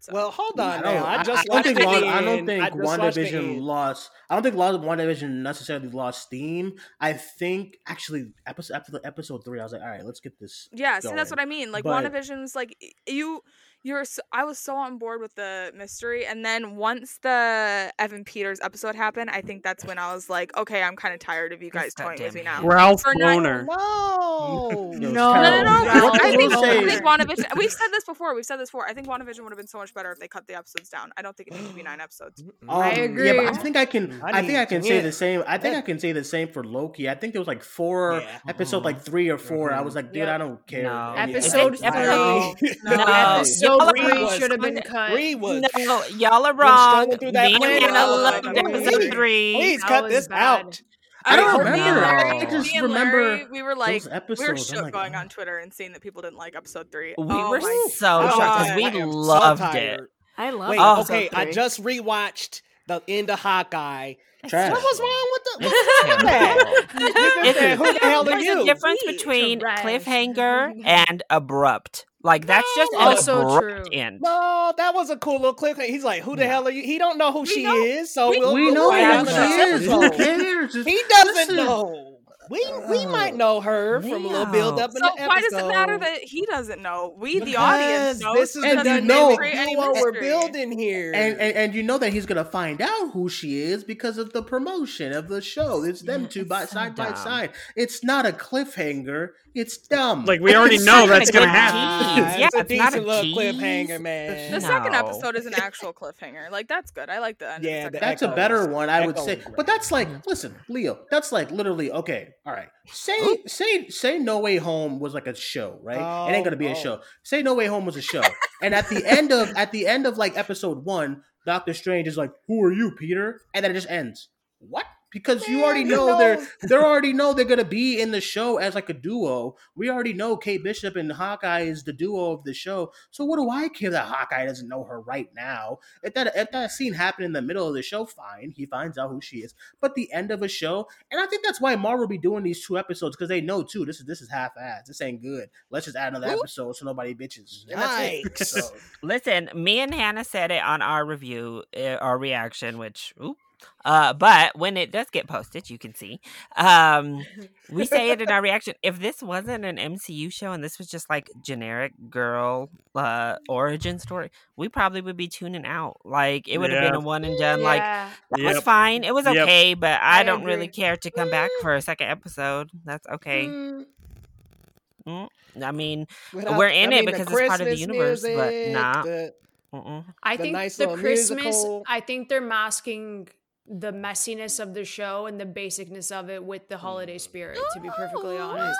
So- Well, hold on don't, now. I I, just I don't think the Wanda, I don't think I just watched WandaVision lost. I don't think WandaVision necessarily lost steam. I think actually episode after the episode three, I was like, all right, let's get this. Yeah, see, that's what I mean. Like But- WandaVision's like y- you, you're. So, I was so on board with the mystery, and then once the Evan Peters episode happened, I think that's when I was like, okay, I'm kind of tired of you guys God toying with me now. Ralph For not- Bohner. No. No. No, no, no. Ralph I think, I think WandaVision. We've said this before. We've said this before. I think WandaVision would have been so much better if they cut the episodes down. I don't think it needs to be nine episodes. I Um, agree. Yeah, but I think I can. I I, think I can say yeah. the same. I think Yeah. I can say the same for Loki. I think there was like four Yeah. episode, like three or 4 I was like, dude, Yep. I don't care. No. any of this. Episode If it- three. No, No, Episode y'all are three should have been cut. Three was. No, y'all are wrong. through that Me and planet, Hannah I loved like, episode please, three. Please That cut this bad. out. I don't remember. Larry- I just me and remember Larry, we were like, those we were shook like, going on Twitter and seeing that people didn't like episode three. We oh were so shocked because we am so loved it. I love Wait, Oh. okay, episode I three. just rewatched the end of Hawkeye. Trash. What was wrong with the? What's wrong with that? Who the hell are There's a difference between Trash. cliffhanger and abrupt. Like that's just an Also true. end. No, that was a cool little clip. He's like, "Who the hell are you?" He don't know who she know- is, so we- we'll, We we'll know who she is. Who cares? Just- He doesn't listen. know. We we Oh. might know her from a little build up in So the why does it matter that he doesn't know? We, the audience, Because know. This is And the you know- create any we're building here. And, and and you know that he's gonna find out who she is because of the promotion of the show. It's them Yeah, two it's by so side by side. It's not a cliffhanger. It's dumb. Like we already It's know that's gonna happen. tease. Ah, Yeah, it's a it's not a decent little tease. cliffhanger, man. The second episode is an actual cliffhanger. Like that's good. I like the end. Yeah, of the the second that's a better one, I would say. But that's like, listen, Leo. That's like literally okay. All right. Say say say No Way Home was like a show, right? it ain't gonna be Oh, a oh. show. Oh. Say No Way Home was a show, and at the end of at the end of like episode one, Doctor Strange is like, "Who are you, Peter?" And then it just ends. What? Because you already know, they're they already know they're gonna be in the show as like a duo. We already know Kate Bishop and Hawkeye is the duo of the show. So what do I care that Hawkeye doesn't know her right now? If that if that scene happened in the middle of the show, fine. He finds out who she is. But the end of a show, and I think that's why Marvel be doing these two episodes because they know too. This is this is half ass. This ain't good. Let's just add another Ooh. episode so nobody bitches. Yikes. So, Listen, me and Hannah said it on our review, uh, our reaction, which Uh, but when it does get posted, you can see. Um, we say it in our reaction. If this wasn't an MCU show and this was just like generic girl uh origin story, we probably would be tuning out. Like it would have been a one and done. Like Yeah. that was fine. It was Yep. okay, but I, I don't really care to come back for a second episode. That's okay. Mm, Mm, I mean, without- we're in I it mean, the because it's part of the Christmas universe, but music, nah. the- I The think nice the Christmas. musical. I think they're masking the messiness of the show and the basicness of it with the holiday spirit. To be perfectly honest,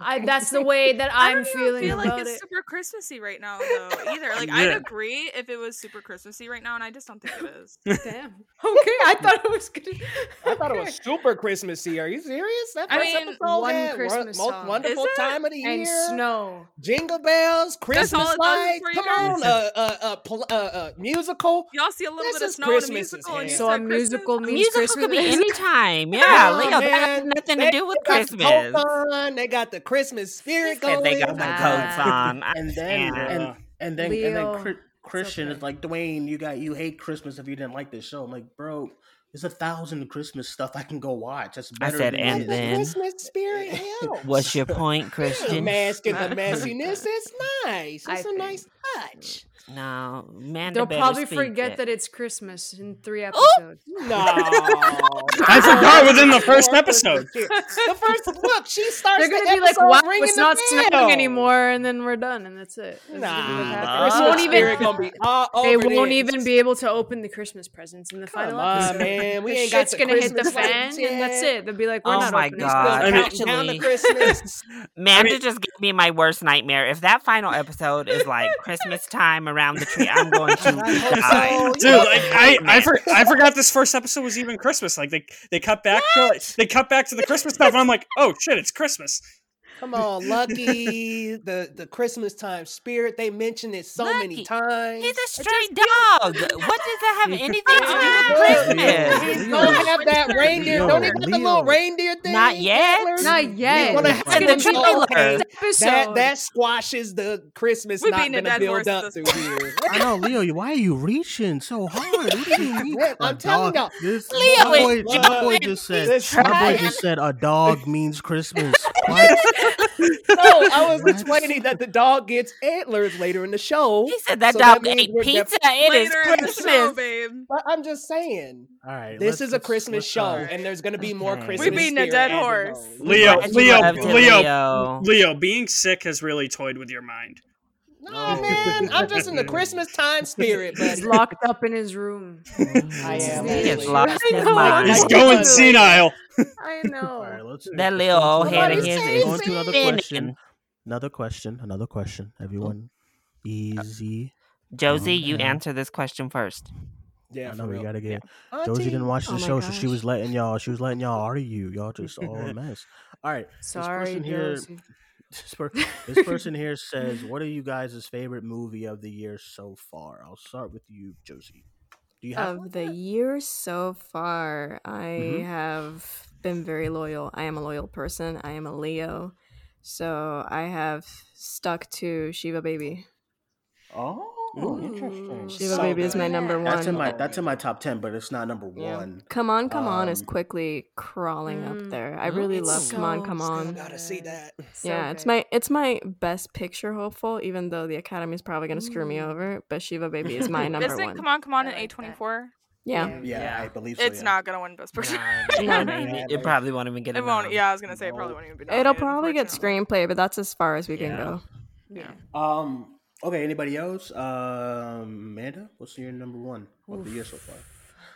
I, that's the way that I I'm don't feeling feel like about it's it. super Christmassy right now, though. Either like I'd agree if it was super Christmassy right now, and I just don't think it is. Damn. Okay, I thought it was good. I thought it was super Christmassy. Are you serious? That I first mean, episode one had Christmas most wonderful time of the year. and snow. Jingle bells, Christmas lights. Come on, guys? uh, uh, uh, uh, uh, musical. Y'all see a little This bit of is snow in a musical, and you. So a said Christmas? Musical A means musical Christmas. could be anytime. Yeah, Oh, Leo, that has man. nothing They- to do with they the Christmas. coat on, They got the Christmas spirit Said going. they got the coats on. And then and and then and then Chri- Christian okay. is like Duane. You got you hate Christmas if you didn't like this show. I'm like, bro, there's a thousand Christmas stuff I can go watch. That's I better. said, than and then- Christmas spirit helps. What's your point, The Christian? mask and the messiness. It's nice. It's a think- nice touch. No, man. They'll probably forget that it's Christmas in three oh! episodes. No, I forgot within the first episode. The first look, she starts. They're gonna be like, episode "Wow, ringing it's not bell." snowing anymore," and then we're done, and that's it. That's gonna be what Nah, They won't even. gonna be all They won't even be able to open the Christmas presents in the final Come on, episode. man. We The ain't got shit's the gonna hit the fan, lights and that's it. They'll be like, "We're Oh not my opening God. Still I mean- Counting down to Actually- Christmas. Manda just gave me my worst nightmare. If that final episode is like Christmas time around the tree, I'm going to I die. so. Dude, like I, I, for, I forgot this first episode was even Christmas. Like they, they cut back to they cut back to the Christmas stuff, and I'm like, oh shit, it's Christmas. Come on, Lucky, the the Christmas time spirit. They mention it so many times. He's a straight dog. What does that have anything to do with Christmas? Don't have that reindeer. Leo, Don't even got the little reindeer thing? Not yet. antlers? Not yet. We're gonna It's have the be trailer. okay. That that squashes the Christmas We're not beating a gonna build up this through here. I know, Leo. Why are you reaching so hard? What do you mean? Man, A I'm telling y'all, This, Leo my boy, is my boy just said. My boy just said a dog means Christmas. What? No, I was explaining that the dog gets antlers later in the show. He said that so dog means ate we're def- pizza. It is Later in the show, Christmas. babe. But I'm just saying, All right. this is a Christmas show, uh, and there's going to be more Okay. Christmas. We beating a dead horse. Leo, Leo, Leo, Leo. Leo, being sick has really toyed with your mind. No, man, I'm just in the Christmas time spirit, He's locked up in his room. I am. He has actually. lost I his know, mind. He's going senile. I know. right. Let's. That little old to head of his is Go into another question. Another question. Another question. Oh. Everyone, uh, easy. Josie, you Okay. answer this question first. Yeah, I know we real. gotta get. Auntie. Josie didn't watch the Oh my show, so she was letting y'all. She was letting y'all argue. Y'all just all a mess. All right. Sorry, person here- Josie. This, per- this person here says, "What are you guys' favorite movie of the year so far?" I'll start with you, Josie. Do you have? Of the year so far, I Mhm. have been very loyal. I am a loyal person. I am a Leo. So I have stuck to Shiva Baby. Oh, interesting. Shiva So Baby is my number one. That's in my that's in my top ten, but it's not number Yeah. one. Come on, come on is Um, quickly crawling Mm. up there. I really It's love Come on, come on. good. Gotta see that. So yeah, it's my it's my best picture hopeful, even though the Academy is probably gonna screw me over. But Shiva Baby is my number Isn't one. Come On, Come On I in like A24? Yeah. Yeah, I believe so. It's yeah. not going to win Best Picture. No. it, it probably won't even get a It won't. Yeah, I was gonna say it probably won't even be. It'll probably get unfortunately. screenplay, but that's as far as we can go. Yeah. Um. Okay. Anybody else? Um. Amanda, what's your number one of the year so far?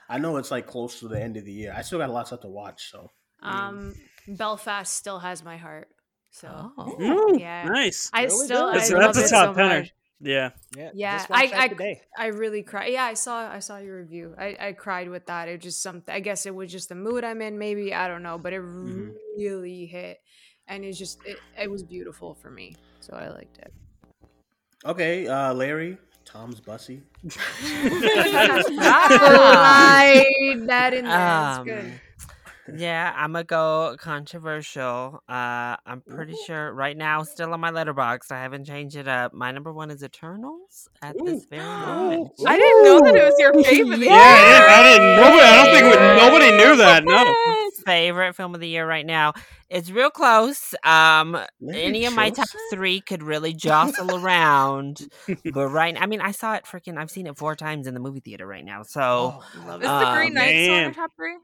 I know it's like close to the end of the year. I still got a lot of stuff to watch. So. Um, Belfast still has my heart. So Oh. Yeah, nice. I Really still good. I That's, love that's a it top so tenner. Yeah. Yeah, Yeah, I- I- I really cried. Yeah, I saw I saw your review. I, I cried with that. It just something. I guess it was just the mood I'm in. Maybe I don't know, but it Mm-hmm. really hit, and it's just it, it was beautiful for me. So I liked it. Okay. Uh, Larry, Tom's Bussy. Slide that in there. That's Um, good. Yeah, I'm gonna go controversial. Uh, I'm pretty sure right now, still on my Letterboxd. I haven't changed it up. My number one is Eternals at this very moment. I didn't know that it was your favorite. Yeah, yeah, I didn't. Nobody, I don't think we- nobody knew that. No. Yes, favorite film of the year right now. It's real close. Um, any of my top three could really jostle around, but right. I mean, I saw it freaking. I've seen it four times in the movie theater right now. So, Is the Green um, Knight still in your top three?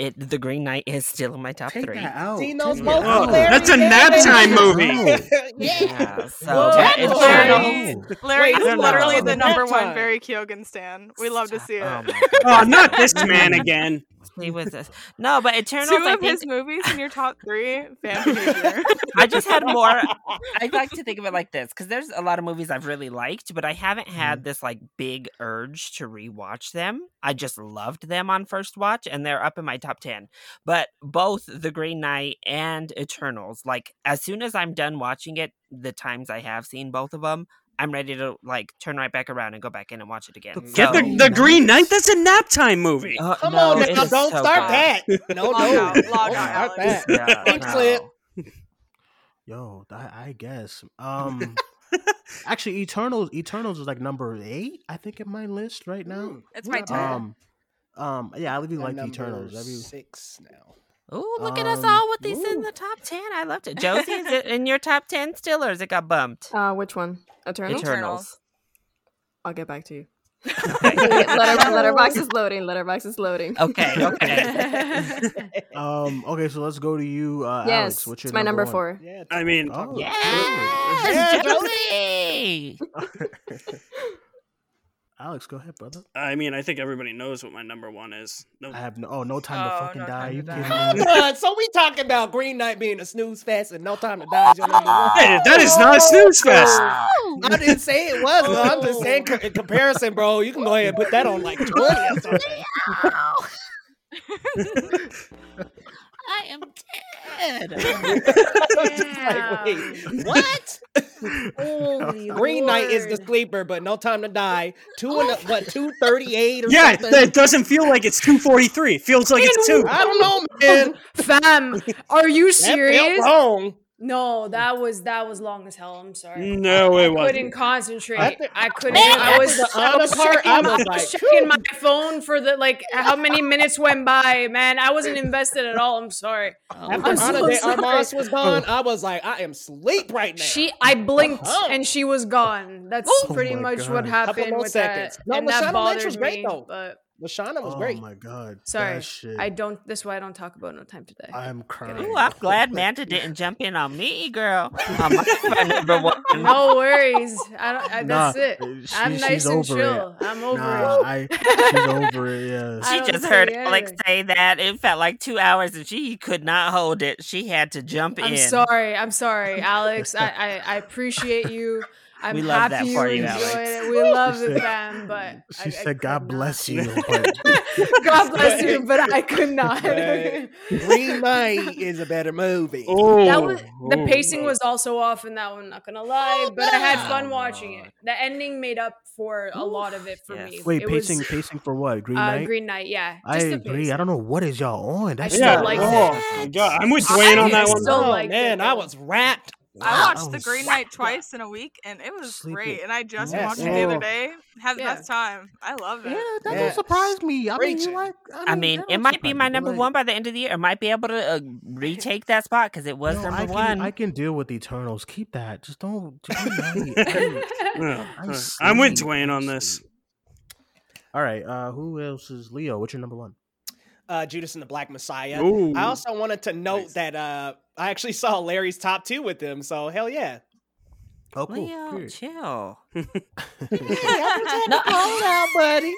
It the Green Knight is still in my top Take three. that out. Tino's Take most it out. hilarious That's a nap time movie. movie. Yeah, so Whoa. but Larry- Eternals. Larry is literally the number one time. Barry Keoghan stan. We love to see it. Oh, Oh, not this man again. He was this. No, but Eternals. Two I of think his movies in your top three. Fan. I just had more. I like to think of it like this because there's a lot of movies I've really liked, but I haven't had mm-hmm. this like big urge to rewatch them. I just loved them on first watch, and they're up in my top ten. But both The Green Knight and Eternals, like as soon as I'm done watching it, the times I have seen both of them. I'm ready to like turn right back around and go back in and watch it again. Get So- the, the Green Knight. That's a nap time movie. Uh, Come no, on now, don't so start good. that. No, Log no, out, don't start that. Yeah, Pink no. slip. Yo, I, I guess. Um, actually, Eternals. Eternals is like number eight, I think, in my list right now. It's my Not ten. Um, um, yeah, I really I'm like number Eternals. I really, six now. Oh, look at us Um, all with these in the top ten. I loved it. Josie, is it in your top ten still, or is it got bumped? Uh, which one? Eternals. Eternals. I'll get back to you. Letter, Letterboxd is loading. Letterboxd is loading. Okay, okay. um, okay, so let's go to you, uh, yes, Alex. What's your it's my number one? four. Yeah. I mean, Oh, yes, good. Josie. Alex, go ahead, brother. I mean, I think everybody knows what my number one is. No, I have no. Oh, no time to Oh, fucking No die. You to kidding Die. me? So we talking about Green Knight being a snooze fest and No Time to Die is your number one. Hey, that is not a oh, snooze fest. I didn't say it was. Bro. I'm just saying co- in comparison, bro. You can go ahead and put that on like 20 or something. I am dead. Like, wait, what? Holy Green Knight is the sleeper, but No Time to Die. Two and what? Two thirty eight or Yeah, something. it doesn't feel like it's 243. It feels like it's two. I don't know, man. Fam, are you serious? That felt serious? wrong. No, that was that was long as hell. I'm sorry. No, it I wasn't. couldn't concentrate. After- I couldn't. Man, I was, after the I was part, checking, I my, was like, checking my phone for the like how many minutes went by. Man, I wasn't invested at all. I'm sorry. After I'm so Ana de sorry. Armas was gone, I was like, I am sleep right now. She, I blinked Uh-huh. and she was gone. That's Oh pretty much what God. Couple happened more with seconds. that. No, and Lashana that Lynch bothered was great, me, though. But Lashana was oh great. Oh my god. sorry, That shit. I don't. That's why I don't talk about No Time today. I'm crying. Ooh, I'm glad Manda didn't jump in on me, girl. On my, my number one. No worries. I don't. I, that's Nah, it. uh, she- I'm she's nice and over it. chill. I'm over Nah, it. I, she's over it. Yeah. She don't just heard Alex anything. say that. It felt like two hours and she could not hold it. She had to jump I'm in. sorry. I'm sorry, Alex. I, I, I appreciate you. I'm We love happy that for you you, enjoyed Alex. it. We love She it, said- fam. But She I, I said, could "God not." bless you." But God bless you, but I could not. But Green Knight is a better movie. Oh, that was the oh. pacing was also off in that one. Not gonna lie, but I had fun watching it. The ending made up for a lot of it for Yes. me. wait, it pacing, Was, pacing for what? Green uh, Knight. Green Knight, yeah. I Just the agree. pacing. I don't know what is y'all on. That's still Yeah. liked oh it. god, I'm with Duane on that I one. still Oh, liked it, man, I was wrapped. I watched The Green Knight twice in a week, and it was Sleeping. great. And I just Yes. watched it the Oh. other day. Had the Yeah. best time. I love it. Yeah, that Yeah. don't surprise me. I mean, Preaching. you like. I mean, that it might be my me, number like- one by the end of the year. I might be able to uh, retake that spot because it was No, number I can, one. I can deal with Eternals. Keep that. Just don't. Green Knight. I- Yeah, I uh, I'm with. Duane on this. All right. Uh, who else is Leo? What's your number one? Uh, Judas and the Black Messiah. Ooh. I also wanted to note Nice. that uh, I actually saw Larry's top two with them, So hell yeah. Oh, cool. Leo, Period. chill. Hey, I'm just having fun now, buddy.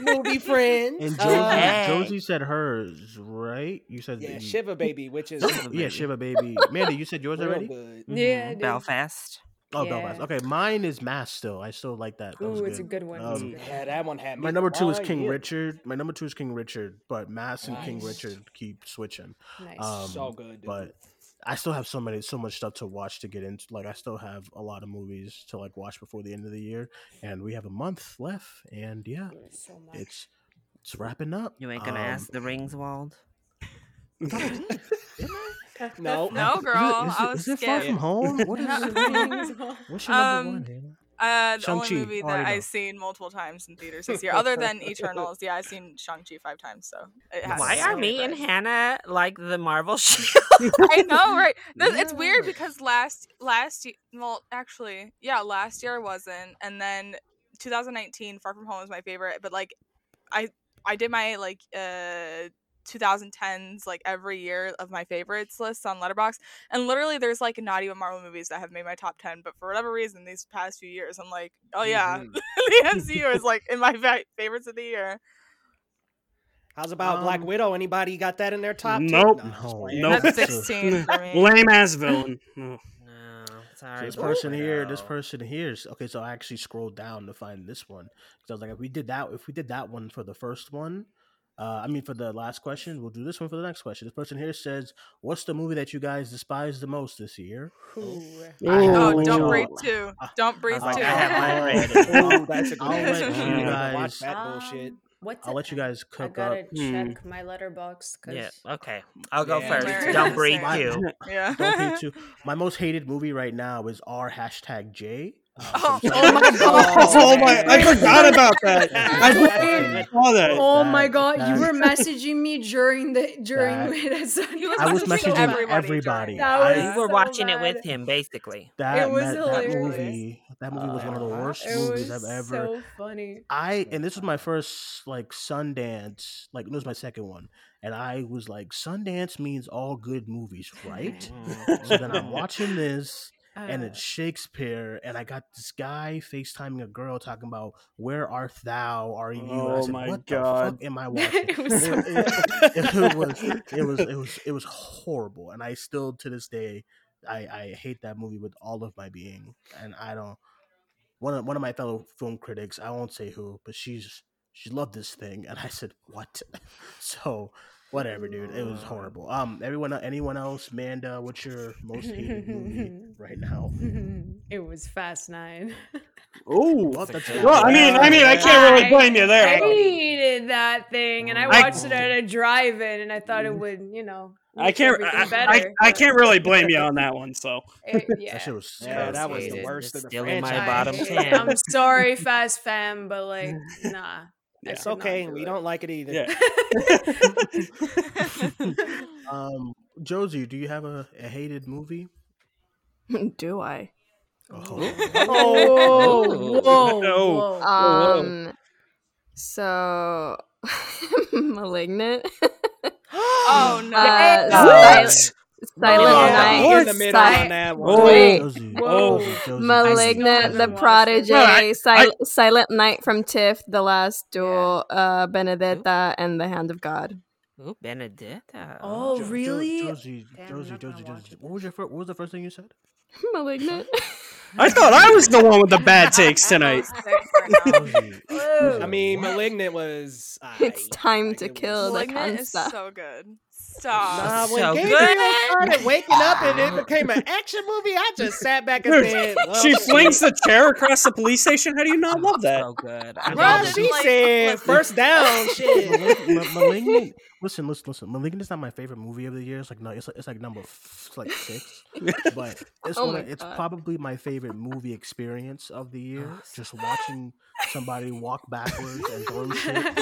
Movie friends. And Josie, Uh, Hey. Josie said hers, right? You said yeah, that you- Shiva Baby, which is Yeah, Shiva baby. Mandy, you said yours real already? good. Yeah, I Mhm. did. Belfast. Oh, Yeah. Belfast. Okay, mine is Mass still. I still like that. that was Ooh, it's a good one. Um, good. Yeah, that one had me. My number two is King yeah. Richard. My number two is King Richard, but Mass and King Richard keep switching. Nice. Um, So good, dude. But I still have so many, so much stuff to watch to get into. Like I still have a lot of movies to like watch before the end of the year, and we have a month left. And yeah, so much. it's it's wrapping up. You ain't gonna Um, ask the rings, Wald. No, No, girl. Is it, I was is it far from home? What is it? What's your number Um, one? Hannah? Uh, the only Shang-Chi, movie that. I've seen multiple times in theaters this year, other than Eternals. Yeah, I've seen Shang Chi five times. So it has Why are be me and. Hannah like the Marvel shield? I know, right? Th- It's weird because last last well, actually, yeah, last year I wasn't, and then 2019 Far From Home was my favorite, but like, I I did my like uh 2010s like every year of my favorites list on Letterboxd, and literally there's like not even Marvel movies that have made my top 10, but for whatever reason these past few years I'm like, oh yeah, Mhm. the MCU is like in my fa- favorites of the year. How's about Black Um, Widow? Anybody got that in their top? 10? Nope. Nah, No. Nope. That's 16 for me. Lame ass villain. No, sorry. this Black person here, this person here. is- Okay, so I actually scrolled down to find this one because I was like, if we did that, if we did that one for the first one, uh, I mean for the last question, we'll do this one for the next question. This person here says, "What's the movie that you guys despise the most this year?" I have Oh, one don't breathe too. Don't breathe too. two. have mine ready. Ooh, that's a good I'll let you guys. Watch that bullshit. Um, What's I'll it? let you guys I cook gotta up. check my Letterboxd because Yeah. Okay. I'll go Yeah. first. Don't breathe My- too. Yeah. Don't hate too. My most hated movie right now is R hashtag J. Oh, Oh my god! Oh my! I forgot about that. I saw that. Oh my god! You were messaging me during the during That- the He was I was messaging messaging everybody everybody. during That I- was We were so watching it with him, basically. That, It was that, that movie, that movie was one of the worst It movies I've ever. so funny. I and this was my first like Sundance, like it was my second one, and I was like, Sundance means all good movies, right? Mm-hmm. so then I'm watching this, and Uh, it's Shakespeare, and I got this guy FaceTiming a girl talking about where art thou, are you? And I Oh said, my what God. the fuck am I watching? It was so it, it- it was it was it was it was horrible, and I still to this day I I hate that movie with all of my being, and I don't. One of one of my fellow film critics, I won't say who, but she's she loved this thing, and I said what? so whatever, dude, it was horrible. Um, everyone, anyone else, Manda, what's your most hated movie right now? it was Fast Nine. Ooh. Well, Well, I mean, I mean, I can't really blame you there. I hated that thing, and I I- watched it at a drive-in, and I thought it would, you know, I can't. I, I. I can't really blame you on that one. So It- yeah. That shit was Yeah, that was the worst It's of the still in my bottom 10. I'm sorry, Fast Fam, but like, nah. I It's okay. do We it. don't like it either. yeah. Um, Josie, do you have a, a hated movie? Do I? Oh. Oh, whoa, No. whoa. Um. So, malignant. Oh no. Uh, What? Sil- Silent Yeah. Night. In the middle Si- on that one. Oh. Wait. Josie, Whoa. Josie, Josie, Malignant, The. Prodigy, Well, I- Sil- Silent Night from TIFF, The Last Duel, uh, Benedetta, and The Hand of God. Ooh, Benedetta. Oh, Jo- Jo- really? Josie, Josie, Josie, Josie. What was your fir- What was the first thing you said? Malignant. I thought I was the one with the bad takes tonight. I mean, Malignant was. it's time Like, to it was- kill the Malignant is so good. Stop. Nah, when So Gabriel good. started waking up and it became an action movie, I just sat back and said, well, she flings the chair across the police station. How do you not love that? So good. I Bro, she like said Uplifting. first down. Shit. Malignant. Listen, listen, listen. Malignant is not my favorite movie of the year. It's like no, it's like, it's like number f- it's like six, but it's Oh one. Of, it's probably my favorite movie experience of the year. Just watching somebody walk backwards and throw shit. like,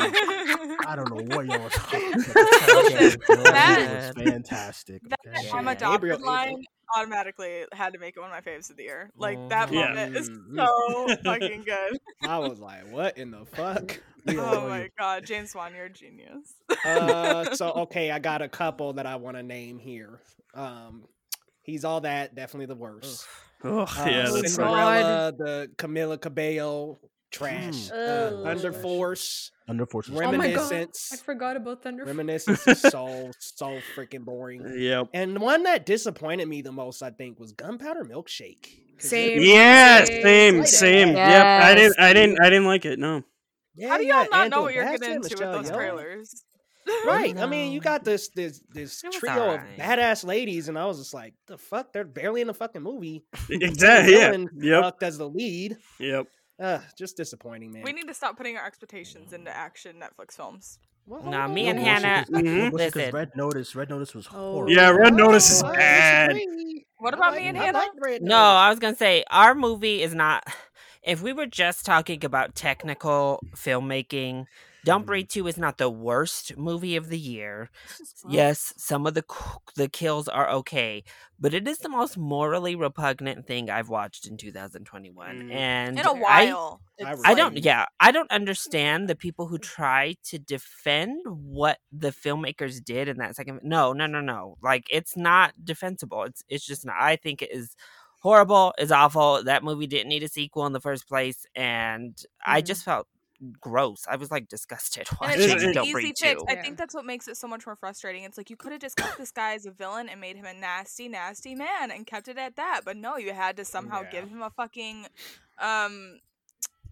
I don't know what y'all are talking about. Listen, It that- was fantastic. That okay? I'm Yeah. adopted Gabriel- line automatically had to make it one of my faves of the year. Like that Yeah. moment is so fucking good. I was like, what in the fuck? Oh my god, James Wan, you're a genius. uh, so okay, I got a couple that I want to name here. Um, he's all that, definitely the worst. Oh, Uh, yeah, that's right. Cinderella, the Camila Cabello, trash. Mm. Uh, Ugh. Thunder Force, Thunder Force. is Oh my god! Reminiscence. I forgot about Thunder. Force. Reminiscence is so so freaking boring. Yep. And the one that disappointed me the most, I think, was Gunpowder Milkshake. Same. Yeah, Same. same, Like same. that. Yep. I didn't. I didn't. I didn't like it. No. Yeah, How do y'all not know what you're getting into Michelle with those Yeoh. trailers? Right. I mean, you got this this this trio alright. of badass ladies, and I was just like, the fuck? They're barely in the fucking movie. Exactly. Yeah. Villain Yep. fucked as the lead. Yep. Uh, just disappointing, man. We need to stop putting our expectations into action Netflix films. Nah, me No and Hannah. Hannah. 'cause- no Mhm. Listen. Red Notice, Red Notice was horrible. Yeah, Red Notice is Oh, bad. What about like- me and I Hannah? like No, I was gonna say our movie is not. If we were just talking about technical filmmaking, Don't Breathe Two is not the worst movie of the year. Yes, some of the the kills are okay, but it is the most morally repugnant thing I've watched in 2021. Mm. And In a while. I I don't. Yeah, I don't understand the people who try to defend what the filmmakers did in that second. No, no, no, no. Like it's not defensible. It's it's just not. I think it is horrible. It's awful. That movie didn't need a sequel in the first place, and I just felt gross. I was like disgusted And watching. it's such Don't easy Breathe fix. Two. I think that's what makes it so much more frustrating. It's like you could have just kept this guy as a villain and made him a nasty, nasty man and kept it at that. But no, you had to somehow Yeah. give him a fucking um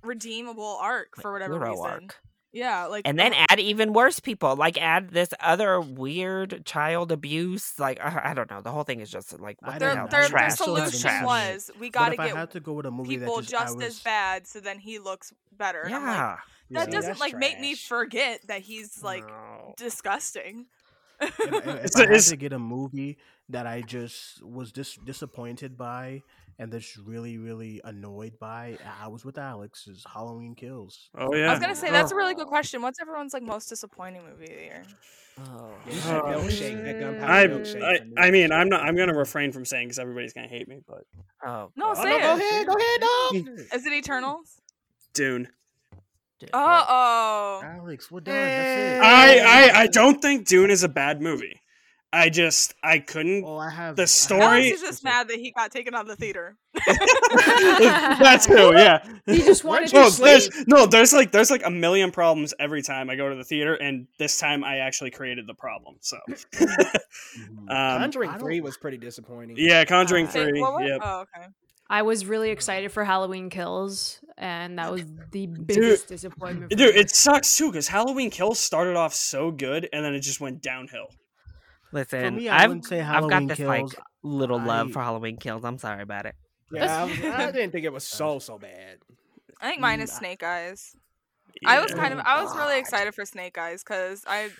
redeemable arc for whatever Hero reason. arc. Yeah, like and then uh, add even worse people like add this other weird child abuse like i, I don't know the whole thing is just like what the hell know. their, their solution was we got to get to go with a movie people that just, I just as bad so then he looks better. And I'm like, yeah that See, doesn't that's like make me forget that he's like No. disgusting. if, if- if It's had to get a movie that I just was dis- disappointed by and just really, really annoyed by, I was with Alex. Is Halloween Kills? Oh yeah I was gonna say that's a really good question. What's everyone's like most disappointing movie of the year? oh. That milkshake, that gunpowder I, milkshake I. I mean, I'm not. I'm gonna refrain from saying because everybody's gonna hate me. But oh No, God. Oh, no, it. go ahead, go ahead, dog. Is it Eternals? Dune. Dude, Uh oh. Alex, we're done. That's it. I, I, I don't think Dune is a bad movie. I just I couldn't. Oh, I have The story- Alex is just mad that he got taken out of the theater. That's too, yeah. He just wanted Well, to there's, sleep. no, there's like there's like a million problems every time I go to the theater, and this time I actually created the problem. So, Mhm. um, Conjuring Three was pretty disappointing. yeah, Conjuring Uh, three. what was- Oh, okay. I was really excited for Halloween Kills, and that was the biggest disappointment. Dude, me. it sucks too because Halloween Kills started off so good, and then it just went downhill. Listen me, I I've, wouldn't say I've got this Kills. like little love I- for halloween kills i'm sorry about it Yeah, I, was, I didn't think it was uh, so so bad. I think mine is Snake Eyes. I was kind of I was really ah, excited for Snake Eyes because I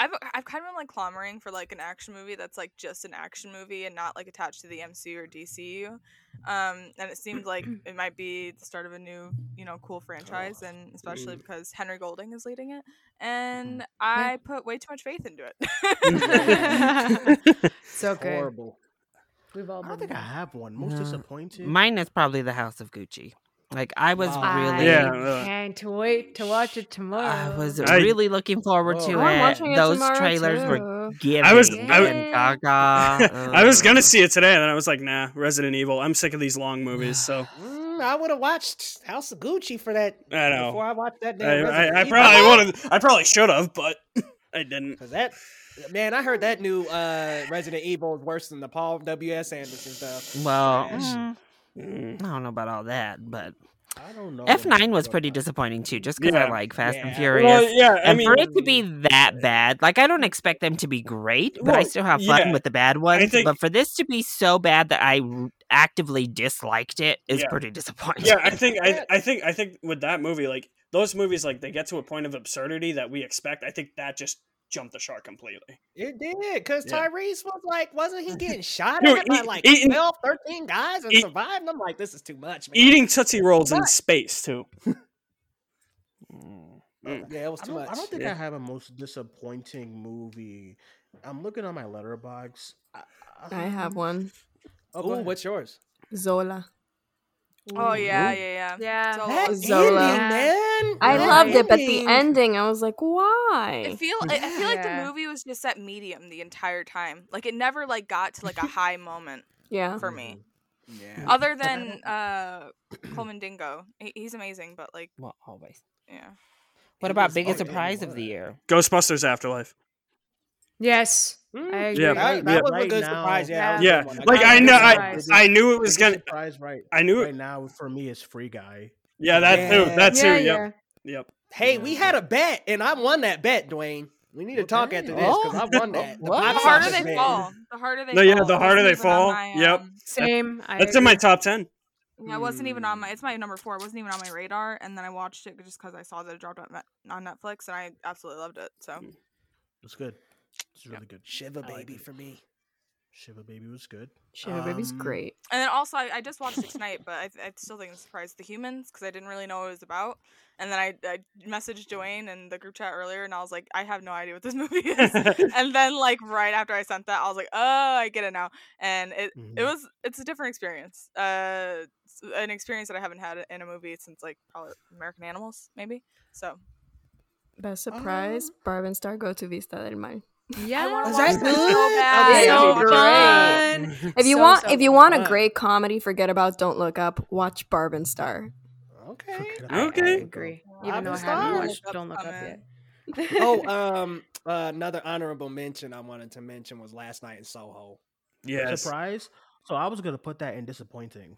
I've I've kind of been like clamoring for like an action movie that's like just an action movie and not like attached to the MCU or DCU. Um, and it seemed like it might be the start of a new, you know, cool franchise, and especially mm. because Henry Golding is leading it, mm-hmm. and I put way too much faith into it. Mm-hmm. it's okay. Horrible. We've all I don't been think I have one. Most No. disappointed. mine is probably the house of gucci like i was Wow. Really Yeah, can't wait to watch it tomorrow. I was I- really looking forward to Oh, I'm it. watching it Those tomorrow, trailers were too. giving. I was- I- Gaga. I was gonna see it today, and then I was like, nah, Resident Evil. I'm sick of these long movies. So Mm, I would have watched House of Gucci for that I know. before I watched that. I, damn I, Resident I Evil. probably would have. I probably should have, but I didn't. Cause that man, I heard that new uh, Resident Evil is worse than the Paul W S Anderson stuff. Well, Trash. Mm. I don't know about all that, but I don't know. F nine was pretty disappointing too, just because Yeah. I like Fast and Furious. Well, yeah, I and mean, for it to be that bad, like I don't expect them to be great, but I still have fun yeah. with the bad ones. think- but for this to be so bad that I actively disliked it is Yeah. pretty disappointing. yeah, I think I, I think I think with that movie, like those movies, like they get to a point of absurdity that we expect. I think that just jumped the shark completely. It did, cause Yeah. Tyrese was like, wasn't he getting shot Dude, at by like eating- 12, 13 guys and eat- survived? And I'm like, this is too much, man. Eating tootsie rolls in space too. Mm. Yeah, it was I too don't, much. I don't think Yeah. I have a most disappointing movie. I'm looking on my Letterboxd. I, I have um, one. Oh, go Ooh, ahead. what's yours? Zola. Oh yeah, yeah, yeah. Yeah. So That Zola. ending, man. I That loved it, but the ending. ending, I was like, why? I feel I I feel like the movie was just at medium the entire time. Like it never like got to like a high moment yeah. for me. Yeah. Other than uh Colman Domingo. He, he's amazing, but like Well, always. yeah. What He about biggest yeah, he surprise of the year? Ghostbusters Afterlife. Yes, Mm, I agree. Yeah. That, that Yeah. was a good now- surprise. Yeah, that was a Yeah, good like got I know, I. I knew it was gonna. surprise right. I knew right it. now for me is Free Guy. Yeah, that too. Yeah. That too. yeah, Yep. yeah. Yep. Hey, we had a bet, and I won that bet, Duane. We need to talk after this because I won that. Oh, what? The harder they bet. fall, the harder they No, yeah, fall. the harder they Wasn't even on fall. my, Yep. um, Same. I That's in my top ten. Yeah, it wasn't even on my. It's my number four. It wasn't even on my radar, and then I watched it just because I saw that it dropped on, on Netflix, and I absolutely loved it. So It's good. It's really good. Shiva I baby it. for me. Shiva Baby was good. Shiva Baby's Um, great. And then also, I, I just watched it tonight, but I, I still think it's surprised the humans because I didn't really know what it was about. And then I, I messaged Duane in the group chat earlier, and I was like, I have no idea what this movie is. and then, like right after I sent that, I was like, oh, I get it now. And it it Mhm. was it's a different experience. Uh, it's an experience that I haven't had in a movie since like probably American Animals, maybe. So Best surprise, Barb and Star go to Vista del Mar. Yeah, I wanna Is watch that that so good? bad. so It's fun. If you So, want, so if you want a great comedy, forget about Don't Look Up. Watch Barb and Star. Okay. I, Okay. I agree. Even though I Obvious haven't stars. watched Don't Look Up yet. oh, um, uh, another honorable mention I wanted to mention was last night in Soho. yes. Surprise. So I was gonna put that in disappointing.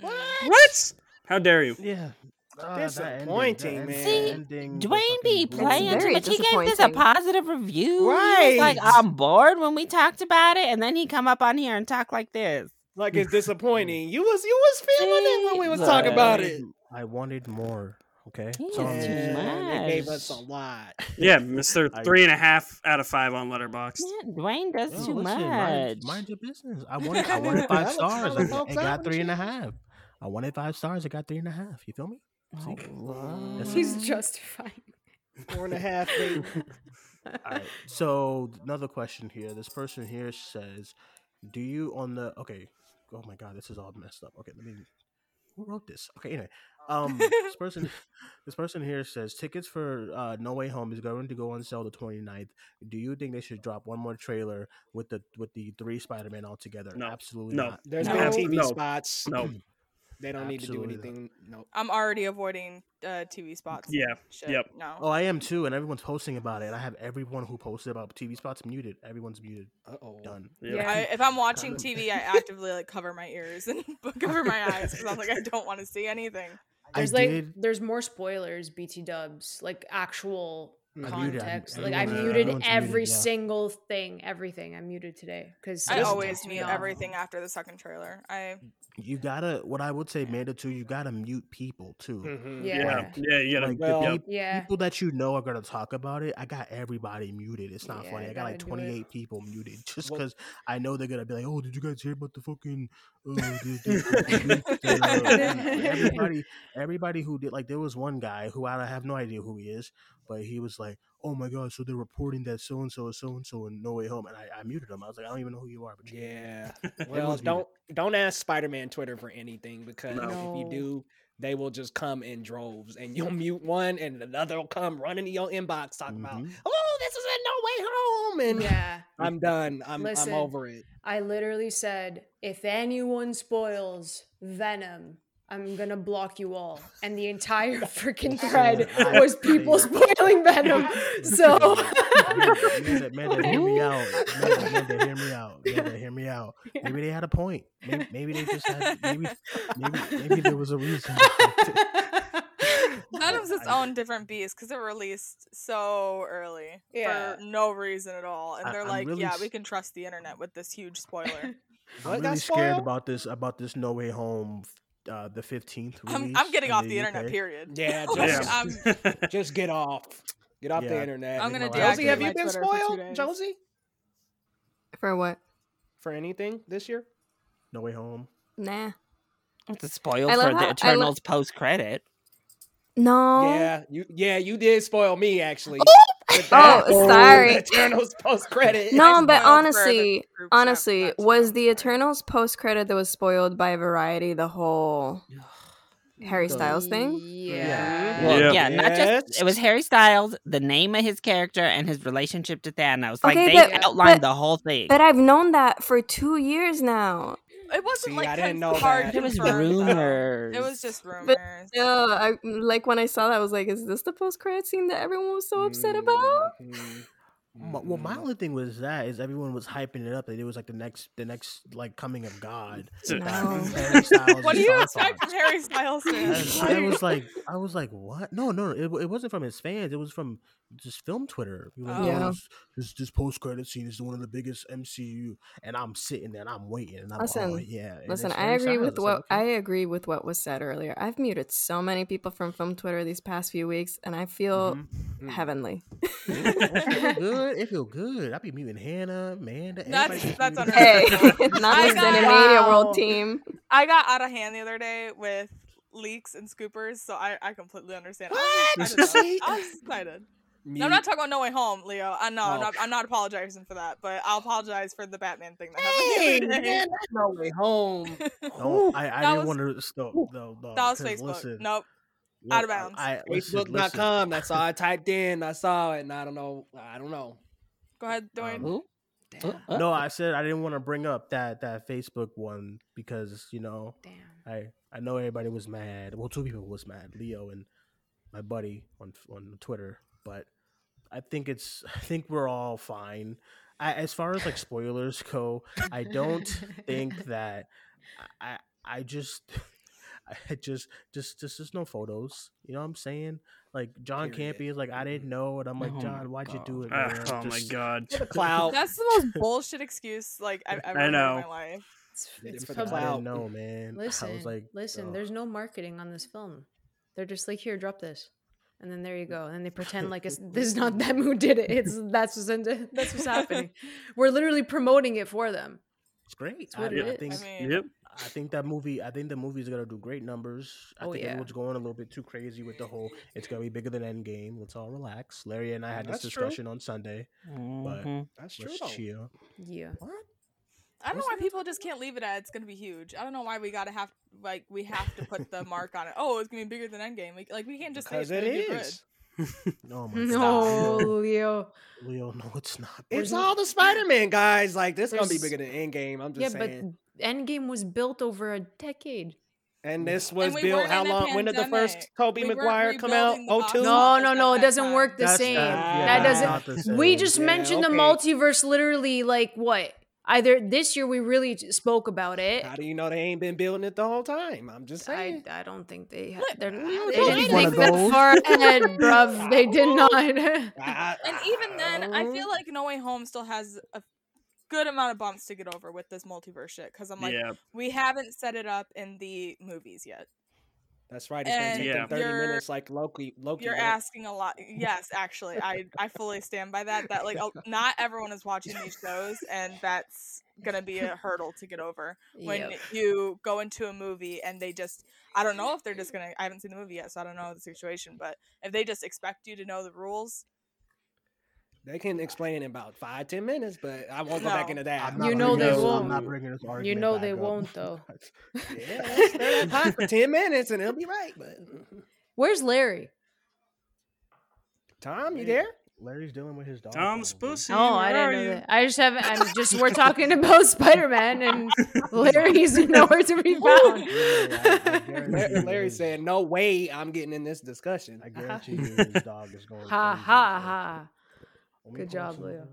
What? What? How dare you? Yeah. Ah, that ending- Disappointing, end- man. See, ending, Duane be fucking- playing too much. He gave this a positive review. Right, like I'm bored when we talked about it, and then he come up on here and talk like this. Like it's disappointing. You was you was feeling it when we was talking about it. I wanted more. Okay. He So is too Yeah, they gave us a lot. Yeah, Mister Three and a half out of five on Letterboxd. Yeah, Duane does Yo, too listen, much. Mind, mind your business. I wanted, I wanted five stars. Alex, I, got Alex, three and a shit. half. I wanted five stars. I got three and a half. You feel me? See? That's He's it. justifying. Four and a half, baby. All right. So another question here. This person here says, "Do you on the okay? Oh my God, this is all messed up. Okay, let me. Who wrote this? Okay, anyway, um, this person, this person here says tickets for uh, No Way Home is going to go on sale the 29th. Do you think they should drop one more trailer with the with the three Spider Man all together? No. Absolutely No. not. There's No. no, TV No. spots. No. They don't need to do anything. No. I'm already avoiding uh, TV spots. Yeah, Shit. yep. No. Oh, I am too, and everyone's posting about it. I have everyone who posted about TV spots muted. Everyone's muted. Uh oh. Done. Yeah. I, if I'm watching TV, I actively like cover my ears and cover my eyes because I'm like I don't want to see anything. There's I like did. there's more spoilers, BT dubs, like actual I muted- I- context. like I everyone's- muted everyone's every muted, yeah. single thing, everything. I muted today because I always mute everything after the second trailer. I You gotta. What I would say, Manda, too. You gotta mute people too. Mhm. Yeah. Yeah, yeah, you gotta. Like Well- the Yeah. people that you know are gonna talk about it. I got everybody muted. It's not Yeah, funny. I got like gotta do it. 28 people muted just Well- because I know they're gonna be like, "Oh, did you guys hear about the fucking?" Uh, the, the, the, the, uh, everybody, everybody who did like, there was one guy who I have no idea who he is, but he was like, "Oh my god!" So they're reporting that so and so is so and so in No Way Home, and I, I muted him. I was like, "I don't even know who you are," but Yeah. Well, don't don't ask Spider-Man Twitter for anything because No. if you do, they will just come in droves, and you'll mute one, and another will come running to your inbox talking about, Mhm. "Oh, this is in No Way Home," and Yeah. I'm done. I'm Listen. I'm over it. I literally said, if anyone spoils Venom, I'm gonna block you all. And the entire freaking thread was people spoiling Venom. So Amanda, Amanda, hear me out. Amanda, Amanda, hear me out. Amanda, hear me out. Maybe they had a point. Maybe, maybe they just had. Maybe, maybe, maybe there was a reason. Venom's its own different beast because it released so early Yeah. for no reason at all, and they're I'm like, really "Yeah, s- we can trust the internet with this huge spoiler." I'm really scared about this. About this No Way Home, uh, the fifteenth. I'm, I'm getting off the internet. Period. Yeah, Like, just I'm, just get off. Get off the internet. I'm gonna know, Josie, have you been Twitter spoiled, days. Josie, For what? for anything this year? No Way Home. Nah. It's a spoil for love the how- I lo- Eternals post credit. No. Yeah, you yeah you did spoil me actually. With Oh, sorry. The Eternals post credit. No, but spoiled for the honestly, honestly, was the. Eternals post credit that was spoiled by Variety the whole Harry Styles thing? Yeah. Well, Yeah. yeah, not just it was Harry Styles, the name of his character, and his relationship to Thanos. Like Okay, they but- outlined but- the whole thing. But I've known that for two years now. It wasn't See, like I didn't know hard that. It was confirmed, though. rumors. It was just rumors. But still, I like when I saw that, I was like, "Is this the post credit scene that everyone was so upset about?" Mhm. Well, my only thing was that is everyone was hyping it up that it was like the next, the next like coming of God. No. What do you expect Fox. from Harry Styles fans? I was like, I was like, what? No, no, it, it wasn't from his fans. It was from just film Twitter. People were like, Oh. "Oh, Yeah. this, this this post credit scene is one of the biggest MCU, and I'm sitting there and I'm waiting, and I'm Listen, oh yeah. and Listen, I agree with Styles, what okay. I agree with what was said earlier. I've muted so many people from film Twitter these past few weeks, and I feel Mm-hmm. heavenly. it feel good. It feel good. I be meeting Hannah, Amanda. That's that's just Hey, unreal. not I the got- Cinemania Wow. World team. I got out of hand the other day with leaks and scoopers, so I, I completely understand. I was What? excited, though. I was excited. No, I'm not talking about No Way Home, Leo. I know I'm Oh. not. I'm not apologizing for that, but I'll apologize for the Batman thing that Hey, happened. the other day. man, no way home. No, I, I That didn't was- want to stop. No, no, that was Facebook. Listen, nope. look, out of bounds. I, I, listen, listen. Facebook.com. That's all I typed in. I saw it, and I don't know. I don't know. Go ahead, Duane. Um, Uh, No, I said I didn't want to bring up that that Facebook one because you know Damn. I I know everybody was mad. Well, two people was mad, Leo and my buddy on on Twitter. But I think it's I think we're all fine. I, as far as like spoilers go, I don't think that I I just I just just just just no photos. You know what I'm saying? Like John Period. Campea is like I didn't know, and I'm like Oh John, why'd you do it? Ah, Man? oh my god. For the clout. That's the most bullshit excuse like I've ever I heard in know. my life. It's, Did it's for the I public. clout. didn't know, man. Listen, I was like, listen. oh. There's no marketing on this film. They're just like, here, drop this, and then there you go. And then they pretend like it's this is not them who did it. It's that's what's in- that's what's happening. We're literally promoting it for them. It's great. It's what I, it I is. think I mean, Yep. I think that movie. I think the movie is gonna do great numbers. I Oh, think yeah. everyone's going a little bit too crazy with the whole. It's gonna be bigger than Endgame. Let's all relax. Larry and I had this That's true. discussion on Sunday. But mm-hmm. That's true. let's chill. Yeah. What? I don't know why people just can't leave it at it's gonna be huge. I don't know why we gotta have like we have to put the mark on it. Oh, it's gonna be bigger than Endgame. Like, like we can't just Because say it it's gonna be is. No, my No, God. Leo. Leo, no, it's not. It's all the Spider-Man guys. Like this is gonna be bigger than Endgame. I'm just Yeah, just but saying. Endgame was built over a decade. And mm. this was we built how long? When did the first pandemic. Tobey We weren't Maguire come out? rebuilding the Oh box two. office. No, no, no. It doesn't work the That's same. not- yeah, that doesn't. not the we just Yeah, mentioned the multiverse literally like what? Either this year we really spoke about it. How do you know they ain't been building it the whole time? I'm just saying. I don't think they ha- they're, they don't didn't think think one of that far ahead, bruv. They did not. And even then, I feel like No Way Home still has a good amount of bumps to get over with this multiverse shit. Because I'm like, yeah. we haven't set it up in the movies yet. That's right. It's gonna And take Yeah. them 30 minutes like Loki. Loki. You're went. asking a lot. Yes, actually, I I fully stand by that. That like oh, not everyone is watching these shows, and that's gonna be a hurdle to get over when Yep. you go into a movie and they just. I don't know if they're just gonna. I haven't seen the movie yet, so I don't know the situation. But if they just expect you to know the rules, They can explain in about five, ten minutes, but I won't go back into that. I'm I'm not You know they this- won't. I'm not bringing this argument. You know back they up. won't though. Yeah, let's stir that pot for ten minutes and it'll be right. But Where's Larry? Tom, you there? Larry's dealing with his dog. Tom's probably. pussy. Oh, I didn't know you? that. I just haven't. I'm just. We're talking about Spider Man, and Larry's nowhere to be found. Literally, I- I Larry, you Larry said, "No way, I'm getting in this discussion." I guarantee you his dog is going. Ha ha ha. Let me Good job, some, Leo. uh,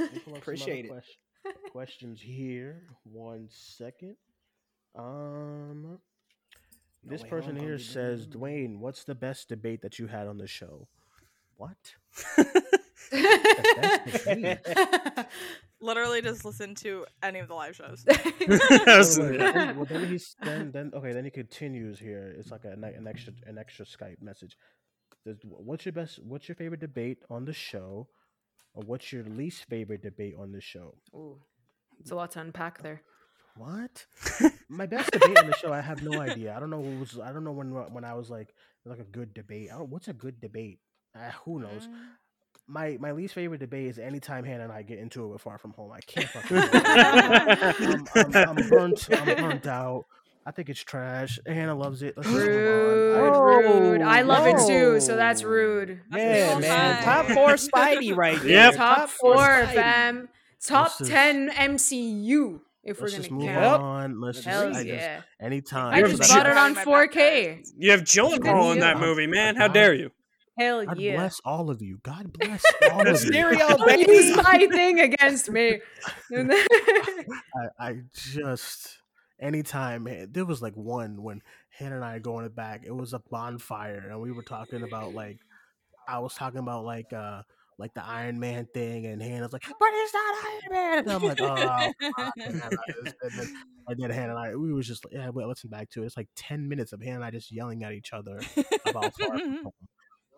let me pull up some other Appreciate it. ques- questions here. One second. Um, this way person home, here baby. says, Duane, what's the best debate that you had on the show? What? literally just listen to any of the live shows. Wait, That's- wait, then- well, then he's then then okay. Then he continues here. It's like a, an extra an extra Skype message. Says, What's your best? What's your favorite debate on the show? Or what's your least favorite debate on the show? Ooh, it's a lot to unpack there. What? My best debate on the show, I have no idea. I don't know what was. I don't know when when I was like like a good debate. I don't, what's a good debate? Uh, who knows? My my least favorite debate is anytime Hannah and I get into it with Far From Home. I can't fucking. I'm, I'm, I'm burnt. I'm burnt out. I think it's trash. Hannah loves it. Let's Rude, on. I love it too, so that's rude. Yeah, so man. fine. Top four Spidey right there. Yep. Top four, Spidey. fam. Top This is- ten MCU. If we're Let's just gonna move count. on. Let's just. Hell I just yeah. anytime. I You're just the bought it on 4K. You have Joan Gyllenhaal in that movie, man. How dare you? Hell God yeah. bless all of you. God bless all The of you. stereo, Don't baby. use my thing against me. I, I just anytime there was like one when Hannah and I are going back, it was a bonfire and we were talking about like I was talking about like uh like the Iron Man thing and Hannah's like, but it's not Iron Man and I'm like, oh fuck. And then, and then, Hannah and I we was just like, yeah, well listen back to it. It's like ten minutes of Hannah and I just yelling at each other about far from home.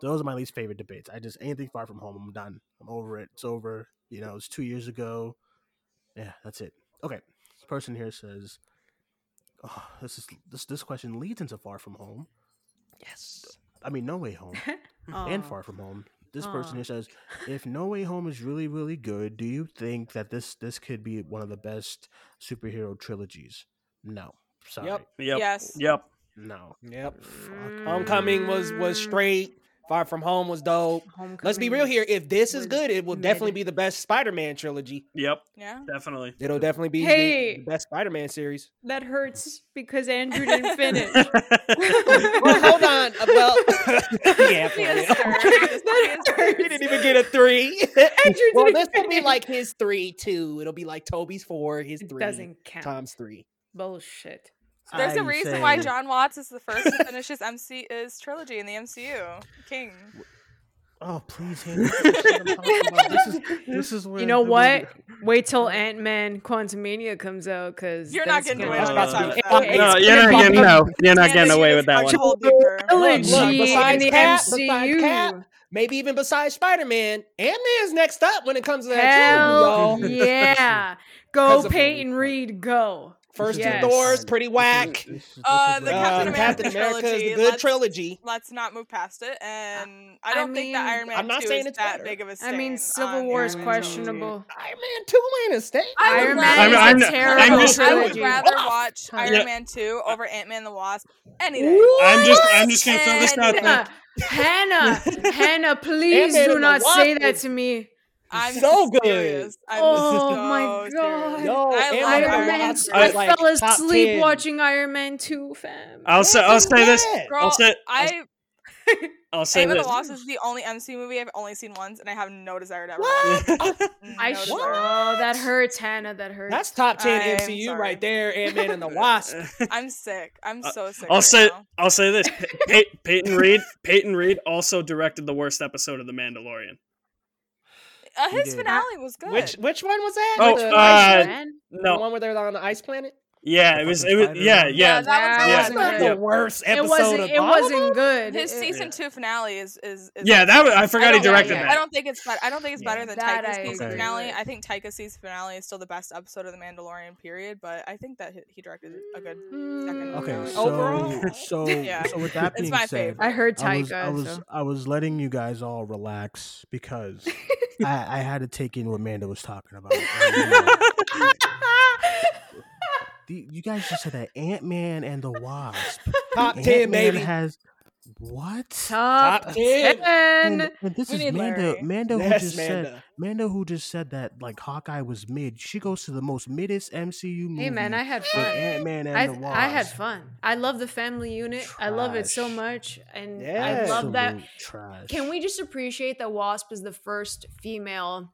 Those are my least favorite debates. I just anything far from home, I'm done. I'm over it. It's over. You know, it's two years ago. Yeah, that's it. Okay. This person here says, oh, "This is this this question leads into Far From Home." Yes. I mean, No Way Home and Far From Home. This person here says, "If No Way Home is really really good, do you think that this this could be one of the best superhero trilogies?" No. Sorry. Yep. Yep. Yes. Yep. No. Yep. Mm. Homecoming was was straight. Far from Home was dope. Let's be real here. If this is good, it will mid. definitely be the best Spider-Man trilogy. Yep. Yeah. Definitely. It'll definitely be the- Hey. the best Spider-Man series. That hurts because Andrew didn't finish. well, hold on. Uh, Well, yeah, for real. he didn't even get a three. Andrew well, didn't this will be like his three too. It'll be like Tobey's four, his three. doesn't count. Tom's three. Bullshit. There's a reason why Jon Watts is the first to finish his MC his trilogy in the MCU. King. Oh please, Hannah. this is what I'm talking about. This is where You know the- what? Wait till Ant Man Quantumania comes out because You're not getting away with that. Uh, no, you're not getting no. You're not getting away with that one. trilogy in the Cap, MCU. Cap, maybe even besides Spider-Man, Ant-Man's next up when it comes to that Hell trilogy, y'all. yeah. 'Cause Go of- Peyton Reed, go. First Yes. two Thors, pretty whack. This is- this is Uh, the Captain Uh. America Captain America is trilogy, the good let's- trilogy. Let's not move past it. And I I don't think that Iron Man I'm not 2 saying is it's that better. big of a I stain I mean, Civil War is Iron Man trilogy. questionable. Iron Man 2 ain't a stain. I would Iron rather, Man is I'm- a I'm- terrible I'm just- I would rather watch Iron Yeah. Man 2 over Ant Man the Wasp any day. I'm just I'm just gonna throw this out there. Hannah, Hannah, Hannah, please Ant-Man do not say Wasp that is to me. I'm So good. Oh serious. I'm Oh so my. God. Yo, I Ant-Man love and the Iron Iron Man. Man. I like fell asleep 10. watching Iron Man 2, fam. I'll say I'll say this. Girl, I'll say I I'll say Ant Man this. the Wasp is the only MCU movie I've only seen once, and I have no desire to ever What? watch it. I No sh- oh, that hurts, Hannah. That hurts. That's top 10 I'm MCU sorry. right there. Ant-Man and the Wasp. I'm sick. I'm uh, so sick. I'll right say now. I'll say this. Pey- Pey- Peyton Reed Peyton Reed also directed the worst episode of The Mandalorian. Uh, his finale was good. Which which one was that? Oh, the, uh, ice, Man. the No, one where they're on the ice planet? Yeah, it was it was yeah Yeah, yeah. that was That Yeah. That's wasn't the Yeah. worst It episode wasn't. of It wasn't good. His It- season two finale is is, is Yeah, that was, I forgot he directed yeah, I that. don't think it's better. I don't think it's better Yeah. than That Taika's I season agree finale. I think Taika's season finale is still the best episode of The Mandalorian. Period. But I think that he, he directed a good second. Mm. Okay, finale. so Overall. so Yeah. so with that It's being my said, favorite. I heard I was Taika. I was so. I was letting you guys all relax because I, I had to take in what Amanda was talking about. And, you, the- you guys just said that Ant Man and the Wasp. Top Ant 10, Man baby. has what? Top, Top 10. 10. And, and this We is need Manda. Larry. Manda who Yes, just said Manda. Manda who just said that like Hawkeye was mid. She goes to the most middest MCU movie. Hey man, I had fun. Ant Man and I, the Wasp. I had fun. I love the family unit. I love it so much, and Yeah. I love that. Trash. Can we just appreciate that Wasp is the first female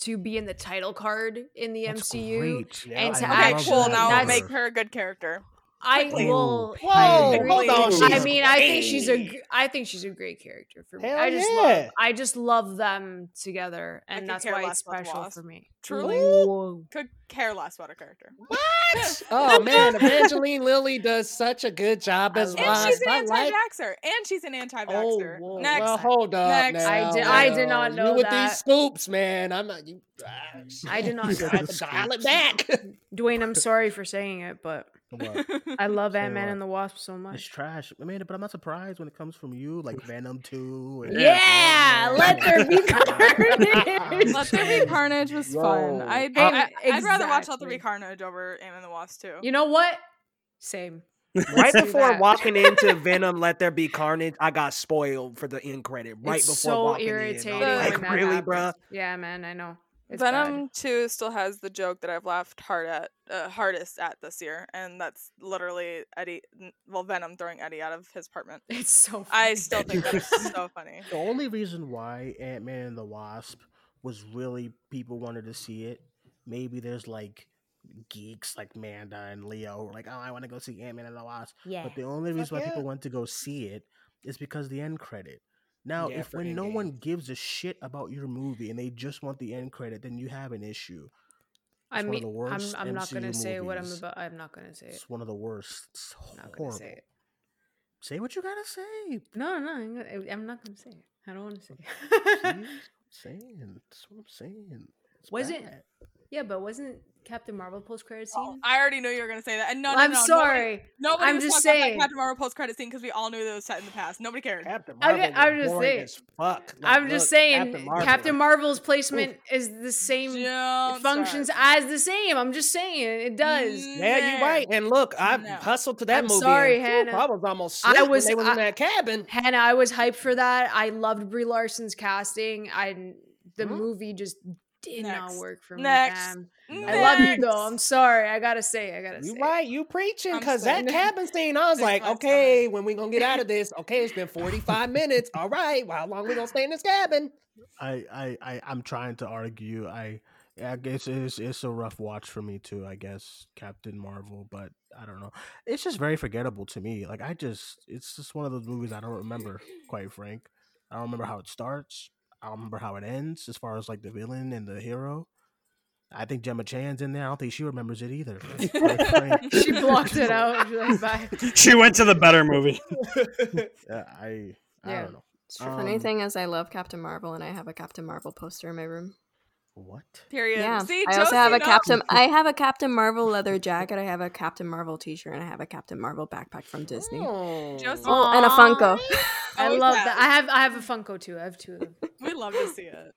to be in the title card in the That's MCU? great. Yeah, and I to love Okay, actually, cool. that. Now make her a good character. I will. Whoa, I hold on, agree. I she's mean, I think she's a. great. I think she's a great character for me. Hell I just yeah. love. I just love them together, and that's why it's about special for me. Truly. Ooh. Could care less about a character. What? oh man, Evangeline Lilly does such a good job as love And Wasp. she's an I like- anti-vaxxer. And she's an oh, anti-vaxxer. whoa. Next. Well, hold up. Next. Now, I did- I did not know you with that. these scoops, man. I'm not. You, ah, I did not know have that. dial it back. Duane, I'm sorry for saying it, but What? I love So, Ant Man uh, and the Wasp so much. It's much. trash, Amanda. But I'm not surprised when it comes from you, like Venom Two. And Yeah, let there be carnage. Let There Be Carnage was fun. Yo. I'd, Hey, I, I'd rather watch Let There Be. Carnage over Ant-Man and the Wasp too. You know what? Same. right before that. walking into Venom, Let There Be Carnage, I got spoiled for the end credit. Right it's before so walking irritating in. I was like, really, happens. bruh? Yeah, man, I know. It's bad. Venom 2 still has the joke that I've laughed hard at, uh, hardest at this year, and that's literally Eddie, well, Venom throwing Eddie out of his apartment. It's so. funny. I still think that is so funny. The only reason why Ant Man and the Wasp was really people wanted to see it, maybe there's like geeks like Manda and Leo who are like, oh, I want to go see Ant Man and the Wasp. Yeah. But the only Fuck reason why yeah. people went to go see it is because the end credit. Now, Yeah, if for when no Endgame. one gives a shit about your movie and they just want the end credit, then you have an issue. I It's one of mean, the I'm, I'm not gonna say what I'm about. I'm not gonna say it. It's one of the worst. It's I'm not horrible. gonna say it. Say what you gotta say. No, no, I'm, gonna, I'm not gonna say it. I don't want to say. See? it. I'm saying. That's what I'm saying. It's Was it? bad. Yeah, but wasn't Captain Marvel post credit scene? Oh, I already knew you were gonna say that. And no, no, I'm no, nobody- sorry. Nobody, I'm was just talking about saying. that Captain Marvel post credit scene because we all knew that was set in the past. Nobody cared. Captain I'm Marvel. ju- I'm just boring saying. as Fuck. Like, I'm just look, saying, Captain Captain, Marvel's placement is the same. Don't functions start. as the same. I'm just saying it does. Yeah, you're right. And look, I No. hustled to that I'm movie. sorry, and, whew, Hannah. I was almost I was- when they was in that cabin. Hannah, I was hyped for that. I loved Brie Larson's casting. I the Hmm? movie just did not Next. work for me. Next. fam. I love you though. I'm sorry. I gotta say. I gotta say. You say. right, you preaching because that cabin scene, I was like, months okay, when we gonna get out of this? Okay, it's been 45 minutes. All right, well, how long we gonna stay in this cabin? I, I, I, I'm trying to argue. I, I guess it's it's a rough watch for me too. I guess Captain Marvel, but I don't know. It's just very forgettable to me. Like I just, it's just one of those movies I don't remember. Quite frank, I don't remember how it starts. I don't remember how it ends. As far as like the villain and the hero, I think Gemma Chan's in there. I don't think she remembers it either. She blocked it out. She's like, bye. She went to the better movie. Yeah, I, I Yeah. don't know. The funny Um, thing is, I love Captain Marvel, and I have a Captain Marvel poster in my room. What? Period. Yeah, See, I also have a knows. Captain. I have a Captain Marvel leather jacket. I have a Captain Marvel T-shirt, and I have a Captain Marvel backpack from Disney. Oh. Oh, and a Funko. I Always love has. that. I have I have a Funko too. I have two of them. We love to see it.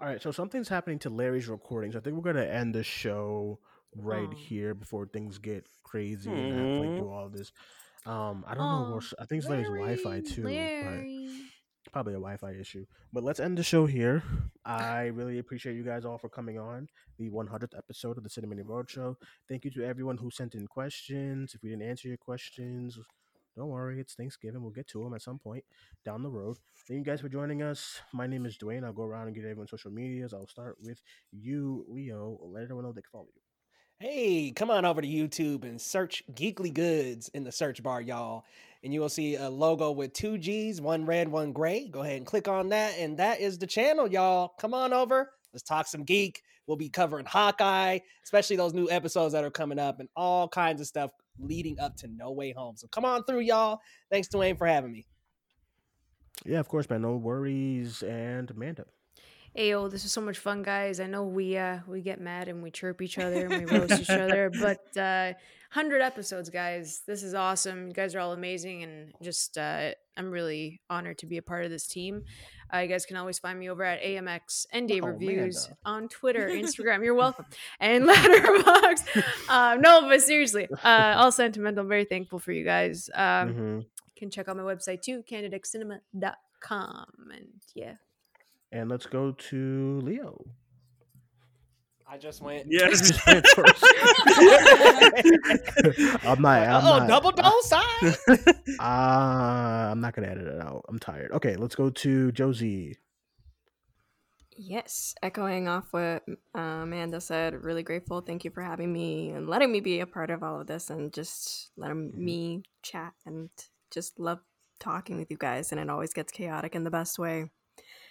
All right, so something's happening to Larry's recordings. I think we're gonna end the show right Oh. here before things get crazy and I have to like, do all this. Um, I don't know. Oh, where s- I think it's Larry's Wi-Fi too, Larry. but probably a Wi-Fi issue. But let's end the show here. I really appreciate you guys all for coming on the 100th episode of the Cinemania World Show. Thank you to everyone who sent in questions. If we didn't answer your questions, don't worry. It's Thanksgiving. We'll get to them at some point down the road. Thank you guys for joining us. My name is Duane. I'll go around and get everyone's social medias. I'll start with you, Leo. Let everyone know they can follow you. Hey, come on over to YouTube and search Geekly Goods in the search bar, y'all. And you will see a logo with two G's, one red, one gray. Go ahead and click on that. And that is the channel, y'all. Come on over. Let's talk some geek. We'll be covering Hawkeye, especially those new episodes that are coming up and all kinds of stuff leading up to No Way Home. So come on through, y'all. Thanks, Duane, for having me. Yeah, of course, man. No worries. And Amanda. Ayo, this was so much fun, guys. I know we uh we get mad and we chirp each other and we roast each other, but uh hundred episodes, guys. This is awesome. You guys are all amazing, and just uh I'm really honored to be a part of this team. Uh, you guys can always find me over at AMX ND Oh, Reviews Amanda. on Twitter, Instagram. You're welcome, and Letterboxd. uh, no, but seriously, uh, all sentimental. I'm very thankful for you guys. Um, Mhm. Can check out my website too, candidexcinema.com, and yeah. And let's go to Leo. I just went. Yes. Just went first. I'm not. I'm oh, not, double dose, huh? Uh, I'm not gonna edit it out. I'm tired. Okay, let's go to Josie. Yes, echoing off what uh, Amanda said, really grateful. Thank you for having me and letting me be a part of all of this and just letting me chat and just love talking with you guys. And it always gets chaotic in the best way.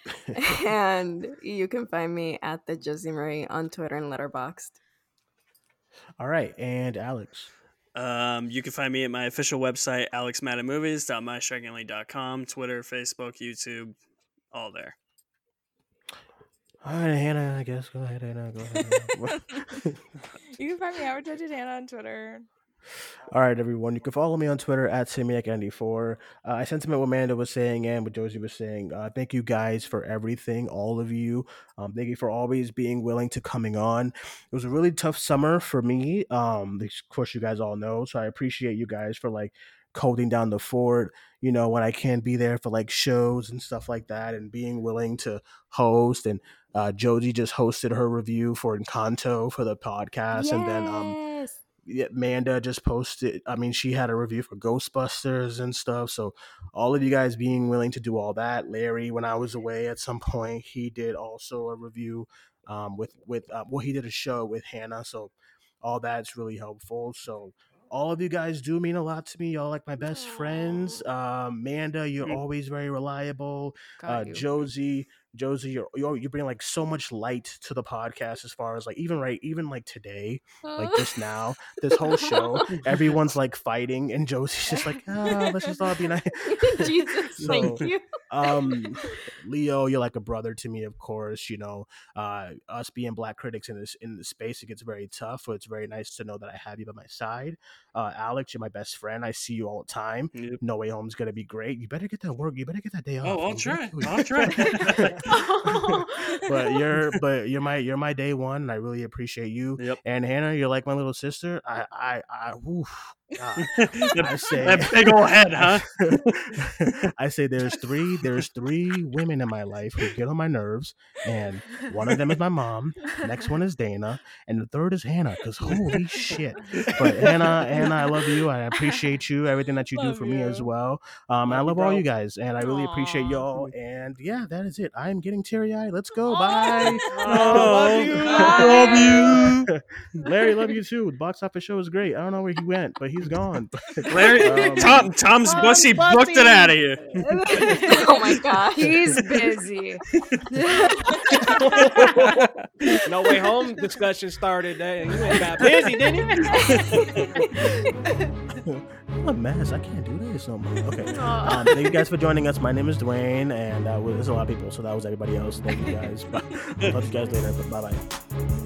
and you can find me at the Josie Marie on Twitter and Letterboxd. All right, and Alex. Um, you can find me at my official website, alexmaddenmovies.mystrikingly.com, Twitter, Facebook, YouTube, all there. All right, Hannah. I guess go ahead, Hannah. Go ahead. Hannah. You can find me at Judge Hannah on Twitter. All right, everyone. You can follow me on Twitter at Simiac94. Uh, I sentiment what Amanda was saying and what Josie was saying. Uh, thank you guys for everything, all of you. Um, thank you for always being willing to coming on. It was a really tough summer for me. Um, of course, you guys all know, so I appreciate you guys for like holding down the fort. You know, when I can't be there for like shows and stuff like that, and being willing to host. And uh, Josie just hosted her review for Encanto for the podcast, and then um, Amanda just posted. I mean, she had a review for Ghostbusters and stuff. So, all of you guys being willing to do all that. Larry, when I was away at some point, he did also a review um, with with uh, well, he did a show with Hannah. So, all that's really helpful. So. All of you guys do mean a lot to me. Y'all like my best friends. Um, Amanda, you're always very reliable. Uh. Josie, Josie, you're, you're you bring like so much light to the podcast as far as like even right even like today, like just now, this whole show, everyone's like fighting, and Josie's just like, ah, let's just all be nice. Jesus, thank you. um, Leo, you're like a brother to me, of course. You know, uh, us being black critics in this in this space, it gets very tough. So it's very nice to know that I have you by my side. Uh, Alex, you're my best friend. I see you all the time. No Way Home's gonna be great. You better get that work. You better get that day off. Oh, I'll try. better do it. I'll try. but you're but you're my you're my day one and I really appreciate you. Yep. And Hannah, you're like my little sister. I I I oof, God. That- I say that big old head, huh? I say there's three there's three women in my life who get on my nerves, and one of them is my mom. Next one is Dana, and the third is Hannah. Because holy shit! But Hannah, Hannah, I love you. I appreciate you. Everything that you do Love for me as well. Um, I Love you, all you guys, and I really appreciate y'all. And yeah, that is it. I am getting teary eyed. Let's go. Bye. Oh, love you. love you. Larry, love you too. The box office show is great. I don't know where he went, but he's gone. Larry, Um, Tom, Tom's Tom's bussy booked it out of here. oh my god. He's busy. No way home discussion started. Uh, you ain't got busy, didn't you? I'm a mess. I can't do this no more. Okay. Um, thank you guys for joining us. My name is Duane, and uh, there's a lot of people, so that was everybody else. Thank you guys. Bye. Talk to you guys later. Bye bye.